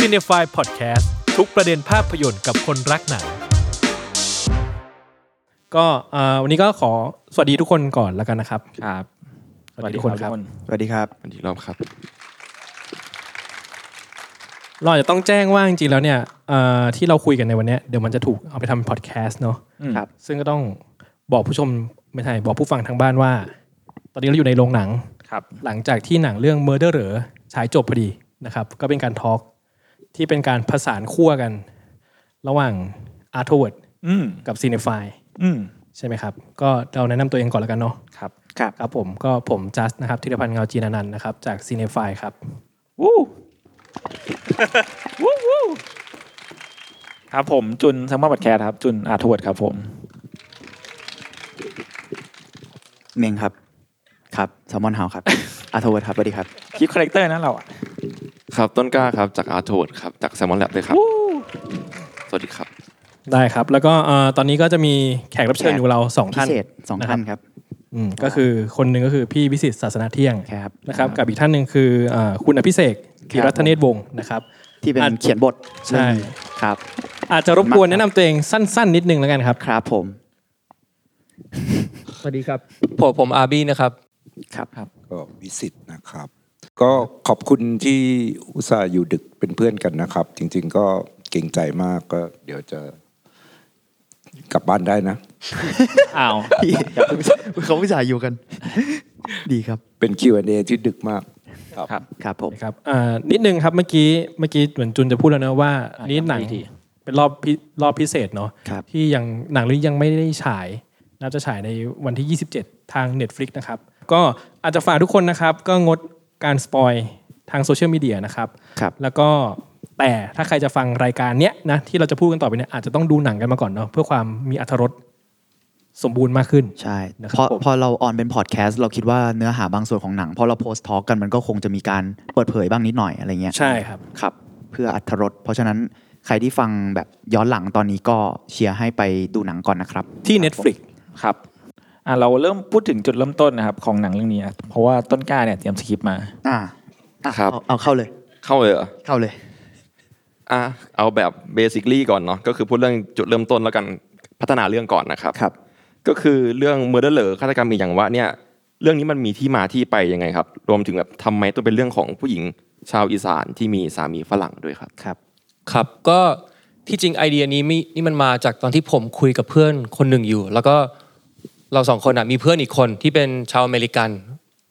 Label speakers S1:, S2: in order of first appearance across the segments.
S1: c i n e f y Podcast ทุกประเด็นภาพยนตร์กับคนรักหนังก็เอ่อวันนี้ก็ขอสวัสดีทุกคนก่อนแล้วกันนะครับ
S2: ครับ
S1: สวัสดีทุกคนครับ
S3: สวัสดีครับ
S2: อีกรอบครับ
S1: เราอาจจะต้องแจ้งว่าจริงๆแล้วเนี่ยเอ่อที่เราคุยกันในวันเนี้ยเดี๋ยวมันจะถูกเอาไปทำพอดแคสต์เนาะ
S3: ครับ
S1: ซึ่งก็ต้องบอกผู้ชมไม่ใช่บอกผู้ฟังทางบ้านว่า ตอนนี้เราอยู่ในโรงหนัง
S2: ครับ
S1: หลังจากที่หนังเรื่อง Murderer ฉายจบพอดีนะครับ ก็เป็นการทอล์ก ที่เป็นการผสานขั้วกัน ระหว่าง Artwork
S2: อืม
S1: กับ c i n e f y
S2: อืม
S1: ใช่ไหมครับ ก็เราแนะนำตัวเองก่อนแล้วกันเนาะ
S2: ครับ
S3: ครับ
S1: ครับผมก็ผมจัสนะครับธีรพันธ์เงาจีนานันท์นะครับ จาก c i n e f y ครับ
S2: วู้วู้วู้ครับผมจุนซัมเมอร์บัตแคร์ครับ จุนอาร์ทวดครับผม
S3: เมงครับ ครับแซลมอนเฮาครับอาร์ทเวิร์ดครับสวัสดีครับ
S2: คลิปคาแรคเตอร์นะเราอะ
S4: ครับต้นกล้าครับจากอาร์ทครับจากแซมมอนแลบเลยครับ สวัสดีครับ
S1: ได้ครับ แล้วก็เอ่อตอนนี้ก็จะมีแขกรับเชิญอยู่กับเราสอง
S3: พิ
S1: ท่าน
S3: เศษสองท่านครับ
S1: อืมก็คือคนหนึ่งก็คือพี่วิสิตศาสนาเที่ยง
S3: ครับ
S1: นะครับ กับอีกท่านหนึ่งคือเอ่อคุณอภิเษกธีรัตนเนตรวงศ์นะครับ
S3: ที่เป็น
S1: อะ
S3: เขียนบท
S1: ใช่
S3: เรื่องนี้ครับ
S1: อาจจะรบกวนแนะนำตัวเองสั้น ๆ นิดนึงแล้วกันครับ
S3: ครับผม
S5: สวัสดีครับผมผมอาร์บี้นะครับ
S3: ครับ
S6: ก็วิสิตนะครับ ก็ขอบคุณที่อุตส่าห์อยู่ดึกเป็นเพื่อนกันนะครับ จริง ๆ ก็เก่งใจมากก็ เดี๋ยวจะกลับบ้านได้นะ
S2: อ้าว
S3: พี่เขาวิจารอยู่กัน ดีครับ
S6: เป็น Q&A ที่ดึกมาก
S2: ครับ
S3: ครับผม
S1: ครับอ่านิดนึงครับเมื่อกี้เมื่อกี้เหมือนจุนจะพูดแล้วนะว่า
S2: อ่า
S1: นี่หนัง
S2: ย้ำอีกที
S1: เป็นรอบพิรอบพิเศษเนาะ
S3: ครับ
S1: ที่ยังหนังเรื่องนี้ยังไม่ได้ฉายน่าจะฉายในวันที่ 27 ทาง Netflix นะครับ ก็อาจจะฝากทุกคนนะครับ ก็งด การสปอยทางโซเชียลมีเดียนะครับ
S3: ครับ
S1: แล้วก็แต่ถ้าใครจะฟังรายการเนี้ยนะที่เราจะพูดกันต่อไปเนี่ยอาจจะต้องดูหนังกันมาก่อนเนาะเพื่อความมีอรรถรสสมบูรณ์มากขึ้น
S3: ใช่
S1: นะครับ
S3: พอ
S1: ผม
S3: พอเราออนเป็นพอดแคสต์เราคิดว่าเนื้อหาบางส่วนของหนังพอเราโพสต์ทอล์กกันมันก็คงจะมีการเปิดเผยบ้างนิดหน่อยอะไรเงี้ย
S1: ใช่ครับ
S3: ครับ เพื่ออัธรสเพราะฉะนั้นใครที่ฟังแบบย้อนหลังตอนนี้ก็เชียร์ให้ไปดูหนังก่อนนะครับ
S1: ที่ Netflix
S2: ครับ อะเราเริ่มพูดถึงจุดเริ่มต้นนะครับของหนังเรื่องนี้ครับเพราะว่าต้นกล้าเนี่ยเตรียมสคริปต์มา
S3: อ่าอะ
S4: ครับ
S3: เอาเอาเข้าเลย
S4: เข้าเลยเหรอ
S3: เข้าเลย
S4: อะเอาแบบเบสิคลี่ก่อนเนาะก็คือพูดเรื่องจุดเริ่มต้นแล้วกันพัฒนาเรื่องก่อนนะครับ
S3: ครับ
S4: ก็คือเรื่อง Murderer ฆาตกรรมมีอย่างว่าเนี่ย เรื่องนี้มันมีที่มาที่ไปยังไงครับ รวมถึงแบบทำไมต้องเป็นเรื่องของผู้หญิงชาวอีสานที่มีสามีฝรั่งด้วยครับ
S3: ครับ
S5: ครับก็ที่จริงไอเดียนี้ไม่นี่มันมาจากตอนที่ผมคุยกับเพื่อนคนหนึ่งอยู่ แล้วก็ เราสองคนอะมีเพื่อนอีกคนที่เป็นชาวอเมริกัน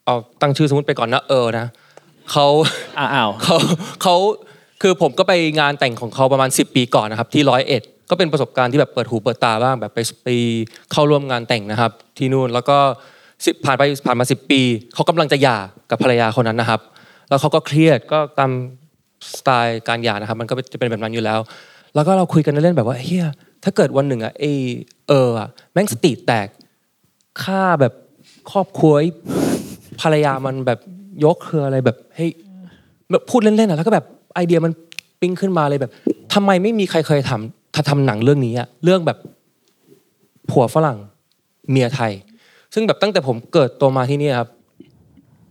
S5: เอาตั้งชื่อสมมติไปก่อนนะเออนะเขา
S2: อ้าว
S5: เขาเขาคือผมก็ไปงานแต่งของเขาประมาณ 10 ปีก่อนนะครับ ที่ร้อยเอ็ดก็เป็นประสบการณ์ที่แบบเปิดหูเปิดตาบ้างแบบไปไปเข้าร่วมงานแต่งนะครับ ที่นู่นแล้วก็สิผ่านไปผ่านมา 10 ปีเขากำลังจะหย่ากับภรรยาคนนั้นนะครับ แล้วเขาก็เครียดก็ตามสไตล์การหย่านะครับ มันก็จะเป็นแบบนั้นอยู่แล้ว แล้วก็เราคุยกันเล่นๆแบบว่าเฮียถ้าเกิดวันหนึ่งอะไอเอออะแม่งสติแตก ฆ่าแบบครอบครัวไอ้ภรรยามันแบบยกเครืออะไรแบบเฮ้ยแบบพูดเล่นๆอะแล้วก็แบบไอเดียมันปิ้งขึ้นมาเลยแบบทำไมไม่มีใครเคยทำถ้าทำหนังเรื่องนี้อะเรื่องแบบผัวฝรั่งเมียไทย ซึ่งแบบตั้งแต่ผมเกิดโตมาที่นี่ครับ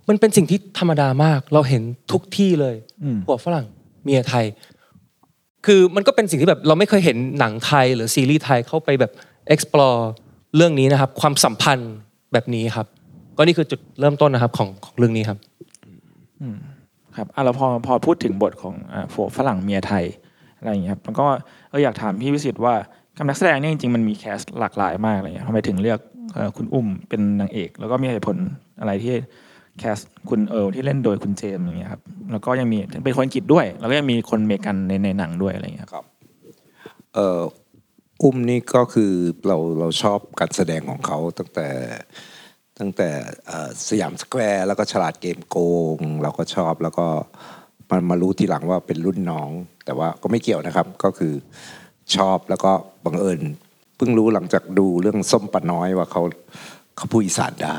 S5: มันเป็นสิ่งที่ธรรมดามาก เราเห็นทุกที่เลย
S2: อืม
S5: ผัวฝรั่งเมียไทย คือมันก็เป็นสิ่งที่แบบเราไม่เคยเห็นหนังไทย หรือซีรีส์ไทยเข้าไปแบบ explore เรื่องนี้นะครับ ความสัมพันธ์แบบนี้ครับ ก็นี่คือจุดเริ่มต้นนะครับของของเรื่องนี้ครับ
S2: ครับอะเราพอพอพูดถึงบทของอ่าผัวฝรั่งเมียไทยอะไรอย่างเงี้ยครับมันก็เอออยากถามพี่วิศิษฏ์ว่ากับนักแสดงเนี่ยจริงๆมันมี cast หลากหลายมากเลยทำไมถึงเลือกเอ่อคุณอุ้มเป็นนางเอก แล้วก็มีเหตุผลอะไรที่ cast คุณเอิร์ลที่เล่นโดยคุณเจมส์อย่างเงี้ยครับแล้วก็ยังมีเป็นคนอังกฤษด้วย แล้วก็ยังมีคนอเมริกันในในหนังด้วยอะไรอย่างเงี้ยครับ
S6: เอ่อ อุ้มนี่ก็คือเราเราชอบการแสดงของเขาตั้งแต่ตั้งแต่เอ่อสยามสแควร์แล้วก็ฉลาดเกมโกง เราก็ชอบแล้วก็มันมารู้ทีหลังว่าเป็นรุ่นน้อง แต่ว่าก็ไม่เกี่ยวนะครับก็คือชอบแล้วก็บังเอิญเพิ่งรู้หลังจากดูเรื่องส้มปะน้อยว่าเขาเขาพูดอีสานได้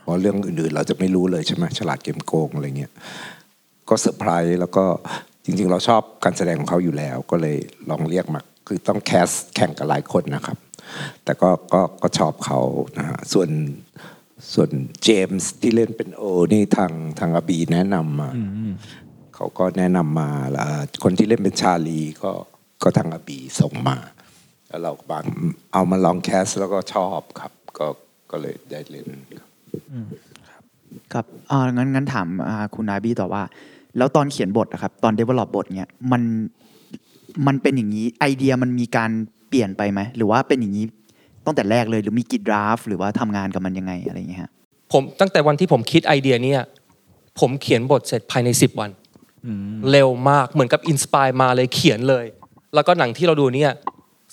S6: เพราะเรื่องอื่นๆ เราจะไม่รู้เลยใช่ไหมฉลาดเกมโกงอะไรเงี้ยก็เซอร์ไพรส์แล้วก็จริงๆ เราชอบการแสดงของเขาอยู่แล้ว ก็เลยลองเรียกมา คือต้อง cast แข่งกับหลายคนนะครับ แต่ก็ก็ก็ชอบเขานะฮะส่วนส่วนเจมส์ที่เล่นเป็นเอิร์ลนี่ทางทางอาบีแนะนำมาเขาก็แนะนำมาแล้วคนที่เล่นเป็นชาลีก็ก็ทางอาบีส่งมา แล้วเราบางเอามาลอง cast แล้วก็ชอบครับ ก็ก็เลยได้เล่นครับ
S3: ครับอ่างั้นงั้นถามคุณอาบี้ต่อว่า แล้วตอนเขียนบทนะครับ ตอน develop บทเนี่ยมัน มันเป็นอย่างนี้ไอเดียมันมีการเปลี่ยนไปไหมหรือว่าเป็นอย่างนี้ตั้งแต่แรกเลยหรือมีกี่ draft หรือว่าทำงานกับมันยังไงอะไรอย่างเงี้ยฮะ
S5: ผมตั้งแต่วันที่ผมคิดไอเดียเนี่ยผมเขียนบทเสร็จภายใน 10 วันเร็วมากเหมือนกับ inspire มาเลยเขียนเลย แล้วก็หนังที่เราดูเนี่ย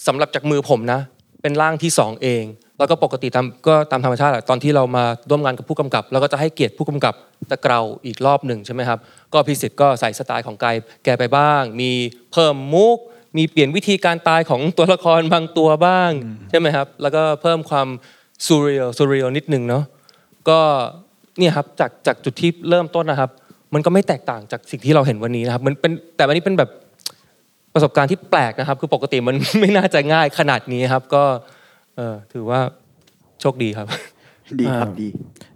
S5: สำหรับจากมือผมนะ เป็นร่างที่ 2 เอง แล้วก็ปกติตามก็ตามธรรมชาติแหละตอนที่เรามาร่วมงานกับผู้กำกับ แล้วก็จะให้เกียรติผู้กำกับตะเกราอีกรอบหนึ่งใช่ไหมครับ ก็พิสิทธิ์ก็ใส่สไตล์ของกายแกไปบ้าง มีเพิ่มมุก มีเปลี่ยนวิธีการตายของตัวละครบางตัวบ้างใช่ไหมครับ แล้วก็เพิ่มความซูเรียลซูเรียลนิดนึงเนาะ ก็เนี่ยครับจากจากจุดที่เริ่มต้นนะครับ มันก็ไม่แตกต่างจากสิ่งที่เราเห็นวันนี้นะครับ มันเป็นแต่วันนี้เป็นแบบ ประสบการณ์ที่แปลกนะครับ คือปกติมันไม่น่าจะง่ายขนาดนี้ครับ ก็เออถือว่าโชคดีครับ
S3: ดีครับ
S1: อ่า
S3: ดี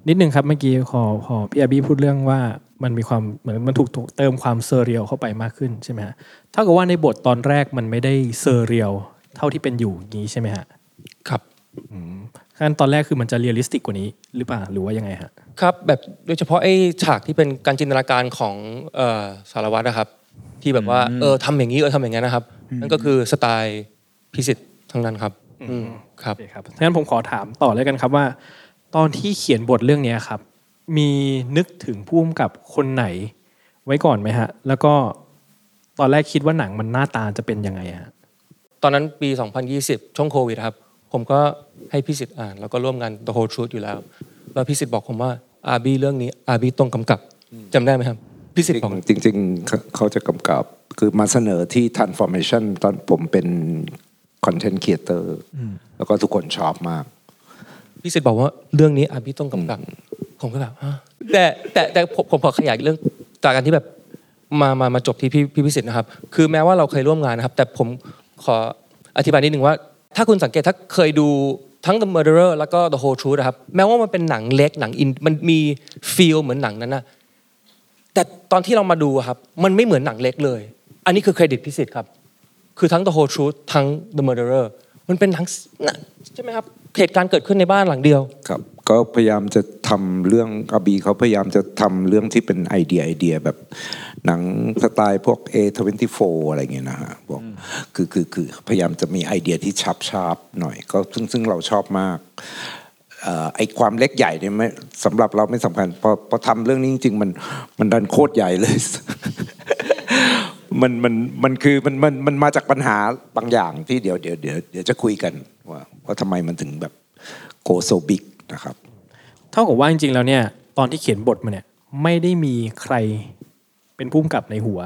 S1: นิดนึงครับเมื่อกี้ขอพอพี่อาบี้พูดเรื่องว่ามันมีความเหมือนมันถูกถูกเติมความ surreal เข้าไปมากขึ้นใช่ไหมฮะเท่ากับว่าในบทตอนแรกมันไม่ได้ surreal เท่าที่เป็นอยู่อย่างนี้ใช่ไหมฮะ
S5: ครับ
S1: ขั้นตอนแรกคือมันจะ realistic กว่านี้หรือเปล่าหรือว่ายังไงฮะ
S5: ครับแบบโดยเฉพาะไอ้ฉากที่เป็นการจินตนาการของเอ่อสารวัตรนะครับ ที่แบบว่าเออทำอย่างนี้เออทำอย่างนั้นนะครับ นั่นก็คือสไตล์พิสิทธิ์ทั้งนั้นครับอืมครับ
S1: โอเคครับงั้นผมขอถามต่อเลยกันครับว่า ตอนที่เขียนบทเรื่องเนี้ยครับ มีนึกถึงผู้กำกับคนไหนไว้ก่อนไหมฮะ แล้วก็ตอนแรกคิดว่าหนังมันหน้าตาจะเป็นยังไงฮะ
S5: ตอนนั้นปี 2020 ช่วงโควิดครับ ผมก็ให้พี่สิทธิ์อ่าน แล้วก็ร่วมงาน The Whole Truth อยู่แล้ว แล้วพี่สิทธิ์บอกผมว่าอาบีเรื่องนี้อาบีต้องกำกับจำได้ไหมครับ พี่สิทธิ์บอก
S6: จริงๆจริงๆเขาเขาจะกำกับคือมาเสนอที่ transformation ตอนผมเป็น content creator แล้วก็ทุกคนชอบมาก
S5: พี่สิทธิ์บอกว่าเรื่องนี้อาบีต้องกำกับผมก็แบบฮะแต่แต่แต่ผมผมขอขยายเรื่องจากการที่แบบมามามาจบที่พี่พี่พิสิทธิ์นะครับ คือแม้ว่าเราเคยร่วมงานนะครับ แต่ผมขออธิบายนิดนึงว่า ถ้าคุณสังเกตถ้าเคยดูทั้ง The Murderer แล้วก็ The Whole Truth นะครับ แม้ว่ามันเป็นหนังเล็กหนังอินมันมีฟีลเหมือนหนังนั้นนะ แต่ตอนที่เรามาดูอะครับมันไม่เหมือนหนังเล็กเลย อันนี้คือเครดิตพิสิทธิ์ครับ คือทั้ง The Whole Truth ทั้ง The Murderer มันเป็นหนังใช่ไหมครับเหตุการณ์เกิดขึ้นในบ้านหลังเดียว
S6: ครับ ก็พยายามจะทำเรื่องอาบีเขาพยายามจะทำเรื่องที่เป็นไอเดียไอเดียแบบหนังสไตล์พวก A24 อะไรเงี้ยนะฮะพวกคือคือคือพยายามจะมีไอเดียที่ชับชาบหน่อย ก็ซึ่งซึ่งเราชอบมากเอ่อ ไอความเล็กใหญ่เนี่ยไม่สำหรับเราไม่สำคัญพอพอทำเรื่องนี้จริงๆมันมันดันโคตรใหญ่เลยมันมันมันคือมันมันมันมาจากปัญหาบางอย่างที่เดี๋ยวเดี๋ยวเดี๋ยวเดี๋ยวจะคุยกันว่าว่าทำไมมันถึงแบบโกโซบิกนะครับ
S1: เท่ากับว่าจริงๆแล้วเนี่ย ตอนที่เขียนบทมาเนี่ยไม่ได้มีใครเป็นผู้กำกับในหัว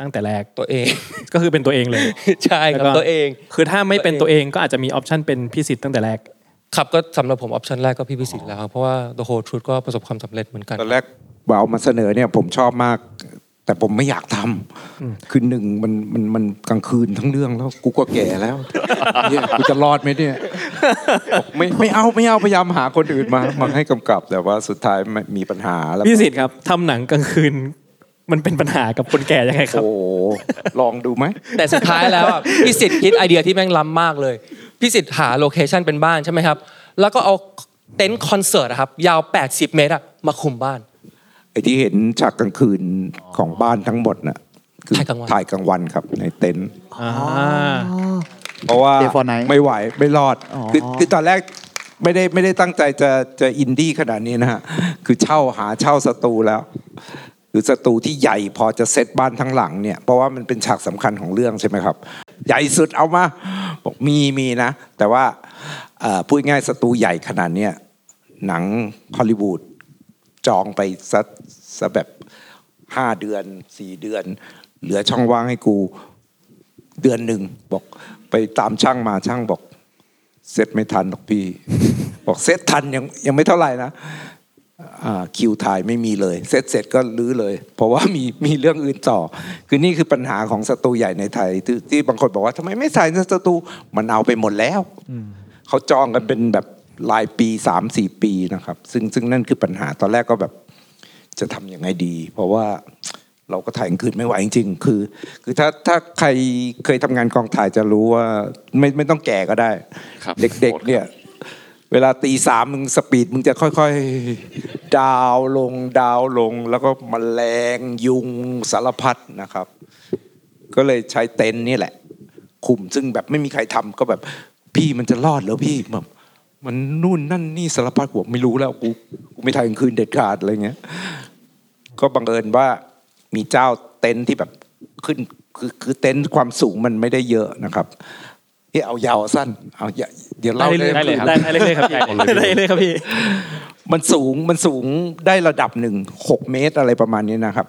S1: ตั้งแต่แรก
S5: ตัวเอง
S1: ก็คือเป็นตัวเองเลย
S5: ใช่ครับ
S1: แล้วก็
S5: ตัวเอง
S1: คือถ้าไม่เป็นตัวเองก็อาจจะมีออปชันเป็นพิสิทธิ์ตั้งแต่แรก
S5: ครับก็สำหรับผมออปชันแรกก็พี่พิสิทธิ์แล้วครับเพราะว่า The Whole Truth ก็ประสบความสำเร็จเหมือนกัน
S6: ตอนแรกว่าเอามาเสนอเนี่ยผมชอบมาก แต่ผมไม่อยากทำคือหนึ่งมันมันมันกลางคืนทั้งเรื่องแล้วกูก็แก่แล้วเนี่ยกูจะรอดไหมเนี่ยบอกไม่ไม่เอาไม่เอาพยายามหาคนอื่นมามาให้กำกับ แต่ว่าสุดท้ายไม่มีปัญหาแล้ว
S1: พิสิทธิ์ครับทำหนังกลางคืน มันเป็นปัญหากับคนแก่ยังไงครับ
S6: โอ้ลองดูไหม
S5: แต่สุดท้ายแล้วอะพี่สิทธิ์คิดไอเดียที่แม่งล้ำมากเลยพี่สิทธิ์หาโลเคชันเป็นบ้านใช่ไหมครับ แล้วก็เอาเต็นท์คอนเสิร์ตอะครับยาว 80 เมตรอะมาคุมบ้าน
S6: ไอ้ที่เห็นฉากกลางคืนของบ้านทั้งหมดน่ะคือ
S5: ถ่ายกลางวัน
S6: ถ่ายกลางวันครับในเต็นท์
S1: อ่า
S6: เพราะว่า
S3: Day for night
S6: ไม่ไหวไม่รอด
S3: อ๋อ
S6: คือคือตอนแรกไม่ได้ไม่ได้ตั้งใจจะจะอินดี้ขนาดนี้นะฮะคือเช่าหาเช่าสตูแล้ว คือสตูที่ใหญ่พอจะเซตบ้านทั้งหลังเนี่ยเพราะว่ามันเป็นฉากสำคัญของเรื่องใช่ไหมครับ ใหญ่สุดเอามาบอกมีมีนะ แต่ว่าพูดง่ายๆสตูใหญ่ขนาดเนี้ยหนังฮอลลีวูดจองไปซะซะแบบห้าเดือนสี่เดือน เหลือช่องว่างให้กูเดือนหนึ่งบอกไปตามช่างมาช่างบอกเซตไม่ทันหรอกพี่ บอกเซตทันยังยังไม่เท่าไหร่นะ คิวถ่ายไม่มีเลยเซตเสร็จก็ลื้อเลย เพราะว่ามีมีเรื่องอื่นต่อ คือนี่คือปัญหาของสตูใหญ่ในไทยที่ที่บางคนบอกว่าทำไมไม่ใส่ในสตูมันเอาไปหมดแล้วเขาจองกันเป็นแบบรายปีสามสี่ปีนะครับ ซึ่งซึ่งนั่นคือปัญหาตอนแรกก็แบบ จะทำยังไงดี เพราะว่าเราก็ถ่ายกลางคืนไม่ไหวจริงๆ คือ คือถ้าถ้าใครเคยทำงานกองถ่ายจะรู้ว่า ไม่ไม่ต้องแก่ก็ได้
S4: ครับ
S6: เด็กๆเนี่ย เวลาตีสามมึงสปีดมึงจะค่อยๆ ดาวลงดาวลง แล้วก็มแมลงยุงสารพัดนะครับ ก็เลยใช้เต็นท์นี่แหละ คุมซึ่งแบบไม่มีใครทำก็แบบ พี่มันจะรอดเหรอพี่แบบมันนู่นนั่นนี่สารพัดผมไม่รู้แล้วกูกูไม่ถ่ายกลางคืนเด็ดขาดอะไรเงี้ย ก็บังเอิญว่ามีเจ้าเต็นท์ที่แบบขึ้นคือคือเต็นท์ความสูงมันไม่ได้เยอะนะครับ เอะเอายาวสั้นเอาอย่าเดี๋ยวเล่า
S1: ได้เลย
S6: ได้
S1: ได้เลยครับได้ได้เลยครับพี่ได้เลยครับพี่
S6: มันสูงมันสูงได้ระดับหนึ่งหกเมตรอะไรประมาณนี้นะครับ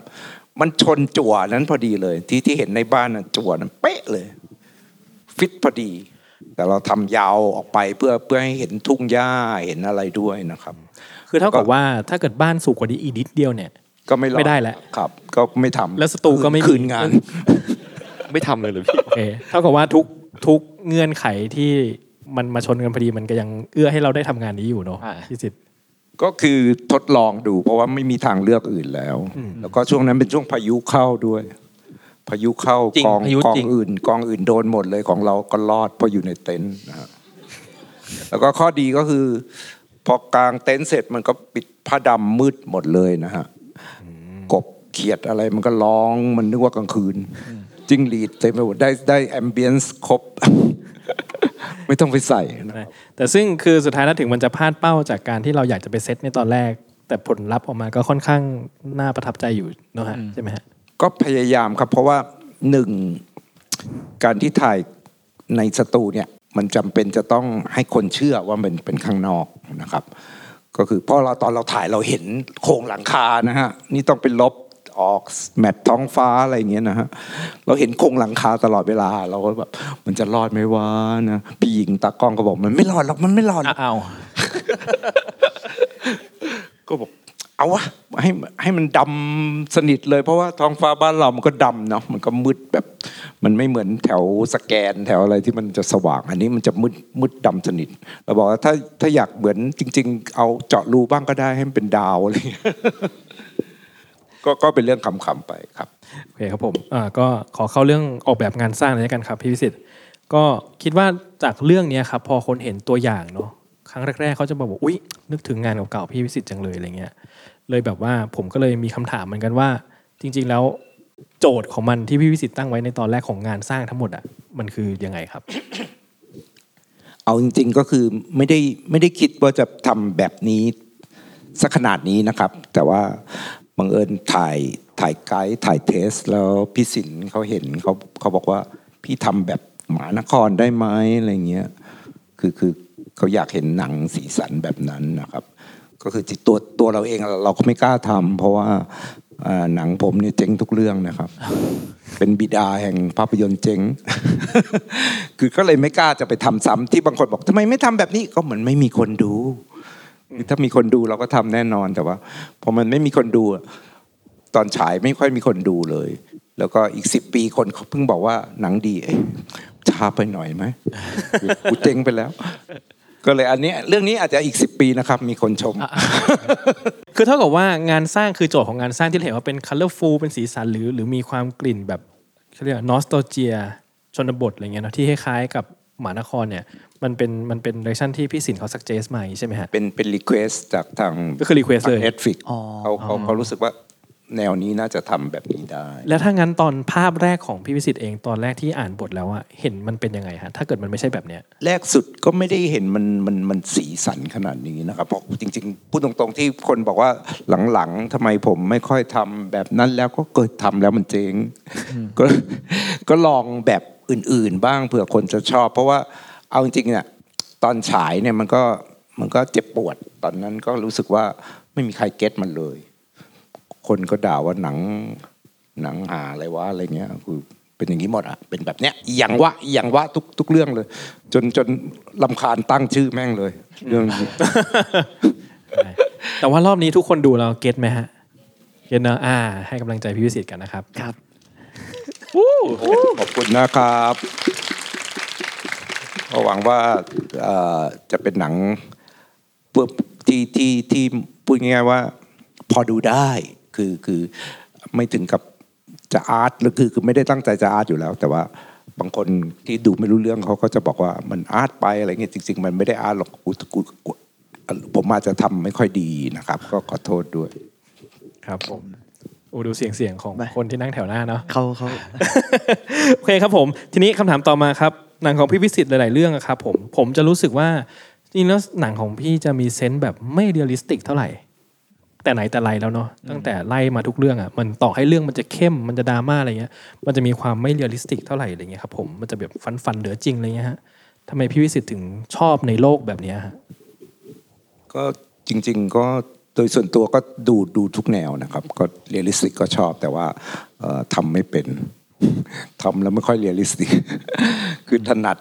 S6: มันชนจั่วนั้นพอดีเลย ที่ที่เห็นในบ้านน่ะจั่วนั้นเป๊ะเลย ฟิตพอดี แต่เราทำยาวออกไปเพื่อเพื่อให้เห็นทุ่งหญ้าเห็นอะไรด้วยนะครับ
S1: คือเท่ากับว่าถ้าเกิดบ้านสูงกว่านี้อีกนิดเดียวเนี่ย
S6: ก็ไม่รอ
S1: ไม่ได้แล้ว
S6: ครับ ก็ไม่ทำ
S1: แล้วสตูก็ไม่มี
S6: คืนงาน
S4: ไม่ทำเลยเหรือพี่
S1: โอเคเท่ากับว่าทุก ทุกเงื่อนไขที่มันมาชนกันพอดีมันก็ยังเอื้อให้เราได้ทำงานนี้อยู่เนาะ
S2: อ่า
S1: พี่สิทธิ์
S6: ก็คือทดลองดู เพราะว่าไม่มีทางเลือกอื่นแล้ว แล้วก็ช่วงนั้นเป็นช่วงพายุเข้าด้วย พายุเข้า
S5: จริง
S6: กอง
S5: พายุ
S6: กอง
S5: จริง
S6: อื่น กองอื่นโดนหมดเลยของเราก็รอดเพราะอยู่ในเต็นท์นะฮะแล้วก็ข้อดีก็คือ พอกางเต็นท์เสร็จมันก็ปิดผ้าดำมืดหมดเลยนะฮะกบเขียดอะไรมันก็ร้องมันนึกว่ากลางคืน จิ้งหรีดเต็มไปหมดได้ได้แอมเบียนซ์ครบ ไม่ต้องไปใส่นะ
S1: นะแต่ซึ่งคือสุดท้ายแล้วถึงมันจะพลาดเป้าจากการที่เราอยากจะไปเซตในตอนแรก แต่ผลลัพธ์ออกมาก็ค่อนข้างน่าประทับใจอยู่เนอะฮะใช่ไหมฮะ
S6: ก็พยายามครับ เพราะว่าหนึ่งการที่ถ่ายในสตูเนี่ยมันจำเป็นจะต้องให้คนเชื่อว่ามันเป็นข้างนอกนะครับ ก็คือเพราะเราตอนเราถ่ายเราเห็นโครงหลังคานะฮะนี่ต้องเป็นลบ ออกแมทท้องฟ้าอะไรอย่างเงี้ยนะฮะเราเห็นโครงหลังคาตลอดเวลา เราก็แบบมันจะรอดไหมวะนะพี่หญิงตากล้องก็บอกมันไม่รอดหรอกมันไม่รอดหรอก
S1: อ้าว
S6: ก็บอกเอาวะให้ให้มันดำสนิทเลย เพราะว่าท้องฟ้าบ้านเรามันก็ดำเนาะมันก็มืดแบบ มันไม่เหมือนแถวสแกนแถวอะไรที่มันจะสว่าง อันนี้มันจะมืดมืดดำสนิทเราบอกว่าถ้าถ้าอยากเหมือนจริง ๆ เอาเจาะรูบ้างก็ได้ให้มันเป็นดาวอะไรอย่างเงี้ย ก็ก็เป็นเรื่องขำๆไปครับ
S1: โอเคครับผมอ่าก็ขอเข้าเรื่องออกแบบงานสร้างเลยละกันครับพี่วิสิทธิ์ก็คิดว่าจากเรื่องเนี้ยครับพอคนเห็นตัวอย่างเนาะครั้งแรกๆเขาจะบอกว่าอุ๊ย นึกถึงงานเก่าๆพี่วิสิทธิ์จังเลยอะไรเงี้ยเลยแบบว่าผมก็เลยมีคำถามเหมือนกันว่า จริง ๆแล้วโจทย์ของมันที่พี่วิสิทธิ์ตั้งไว้ในตอนแรกของงานสร้างทั้งหมดอะมันคือยังไงครับ
S6: เอาจริง ๆก็คือไม่ได้ไม่ได้คิดว่าจะทำแบบนี้สักขนาดนี้นะครับ แต่ว่า บังเอิญถ่ายถ่ายไกด์ถ่ายเทส แล้วพี่สินเขาเห็นเขาเขาบอกว่าพี่ทำแบบหมานครได้ไหมอะไรเงี้ยคือคือเขาอยากเห็นหนังสีสันแบบนั้นนะครับ ก็คือจิตตัวตัวเราเองเราก็ไม่กล้าทำเพราะว่าหนังผมเนี่ยเจ๊งทุกเรื่องนะครับ เป็นบิดาแห่งภาพยนตร์เจ๊ง คือก็เลยไม่กล้าจะไปทำซ้ำที่บางคนบอกทำไมไม่ทำแบบนี้ก็เหมือนไม่มีคนดู ถ้ามีคนดูเราก็ทำแน่นอนแต่ว่าพอมันไม่มีคนดู ตอนฉายไม่ค่อยมีคนดูเลย แล้วก็อีกสิบปีคนเขาเพิ่งบอกว่าหนังดีช้าไปหน่อยไหมกูเจ๊งไปแล้ว ก็เลยอันนี้เรื่องนี้อาจจะอีกสิบปีนะครับ มีคนชม
S1: คือเท่ากับว่างานสร้างคือโจทย์ของงานสร้างที่เห็นว่าเป็น colorful เป็นสีสันหรือ หรือมีความกลิ่นแบบเขาเรียก nostalgia ชนบทอะไรเงี้ยเนะที่คล้ายๆกับ หมานครเนี่ยมันเป็นมันเป็นเรชั่นที่พี่สินเขา suggest มาอย่างงี้ใช่ไหมฮะ
S6: เป็นเป็น request จากทาง
S1: ก็คือ request เลย
S6: Netflix
S3: อ๋อ
S6: เขาเขาเขารู้สึกว่าแนวนี้น่าจะทำแบบนี้ได้
S1: แล้วถ้างั้นตอนภาพแรกของพี่วิสิตเองตอนแรกที่อ่านบทแล้วอะเห็นมันเป็นยังไงฮะถ้าเกิดมันไม่ใช่แบบเนี้ย
S6: แรกสุดก็ไม่ได้เห็นมันมันมันสีสันขนาดนี้นะครับเพราะจริง ๆ พูดตรงๆที่คนบอกว่าหลังๆทำไมผมไม่ค่อยทำแบบนั้นแล้วก็เกิดทำแล้วมันเจ๊งก็ก็ลองแบบ อื่น ๆ บ้างเผื่อคนจะชอบ เพราะว่าเอาจริงๆเนี่ยตอนฉายเนี่ยมันก็มันก็เจ็บปวด ตอนนั้นก็รู้สึกว่าไม่มีใครเก็ตมันเลย คนก็ด่าว่าหนังหนังหาอะไรวะอะไรเงี้ยคือเป็นอย่างนี้หมดอะเป็นแบบเนี้ยอหย่างวะอหย่างวะทุกทุกเรื่องเลย จนจนลำคาญตั้งชื่อแม่งเลย เรื่องนี้
S1: แต่ว่ารอบนี้ทุกคนดูเราเก็ตไหมฮะ เก็ตเนอะอ่า ให้กำลังใจพี่วิสิตกันนะครับ
S3: ครับ
S6: ขอบคุณนะครับก็หวังว่าเอ่อจะเป็นหนังเพื่อที่ที่ที่พูดง่ายๆว่า พอดูได้คือคือไม่ถึงกับจะอาร์ตหรือคือคือไม่ได้ตั้งใจจะอาร์ตอยู่แล้ว แต่ว่าบางคนที่ดูไม่รู้เรื่องเขาก็จะบอกว่ามันอาร์ตไปอะไรเงี้ยจริง ๆ มันไม่ได้อาร์ตหรอกกูกูกูผมอาจจะทำไม่ค่อยดีนะครับ ก็ขอโทษด้วย
S1: ครับผม โอ้ดูเสียงเสียงของ
S3: ไป
S1: คนที่นั่งแถวหน้าเนาะ
S3: เขาเขา
S1: โอเคครับผม ทีนี้คำถามต่อมาครับหนังของพี่วิศิษฏ์หลาย ๆ เรื่องอะครับผมผมจะรู้สึกว่าจริงๆแล้วหนังของพี่จะมี sense แบบไม่ realistic เท่าไหร่ แต่ไหนแต่ไรแล้วเนาะตั้งแต่ไล่มาทุกเรื่องอะมันต่อให้เรื่องมันจะเข้มมันจะดราม่าอะไรเงี้ย มันจะมีความไม่ realistic เท่าไหร่อะไรเงี้ยครับผมมันจะแบบฝันฝันๆเหนือจริงอะไรเงี้ยฮะทำไมพี่วิศิษฏ์ถึงชอบในโลกแบบเนี้ยฮะ
S6: ก็จริง ๆ ก็ โดยส่วนตัวก็ดูดูทุกแนวนะครับ ก็realistic ก็ชอบแต่ว่าทำไม่เป็นทำแล้วไม่ค่อย realistic คือถนัด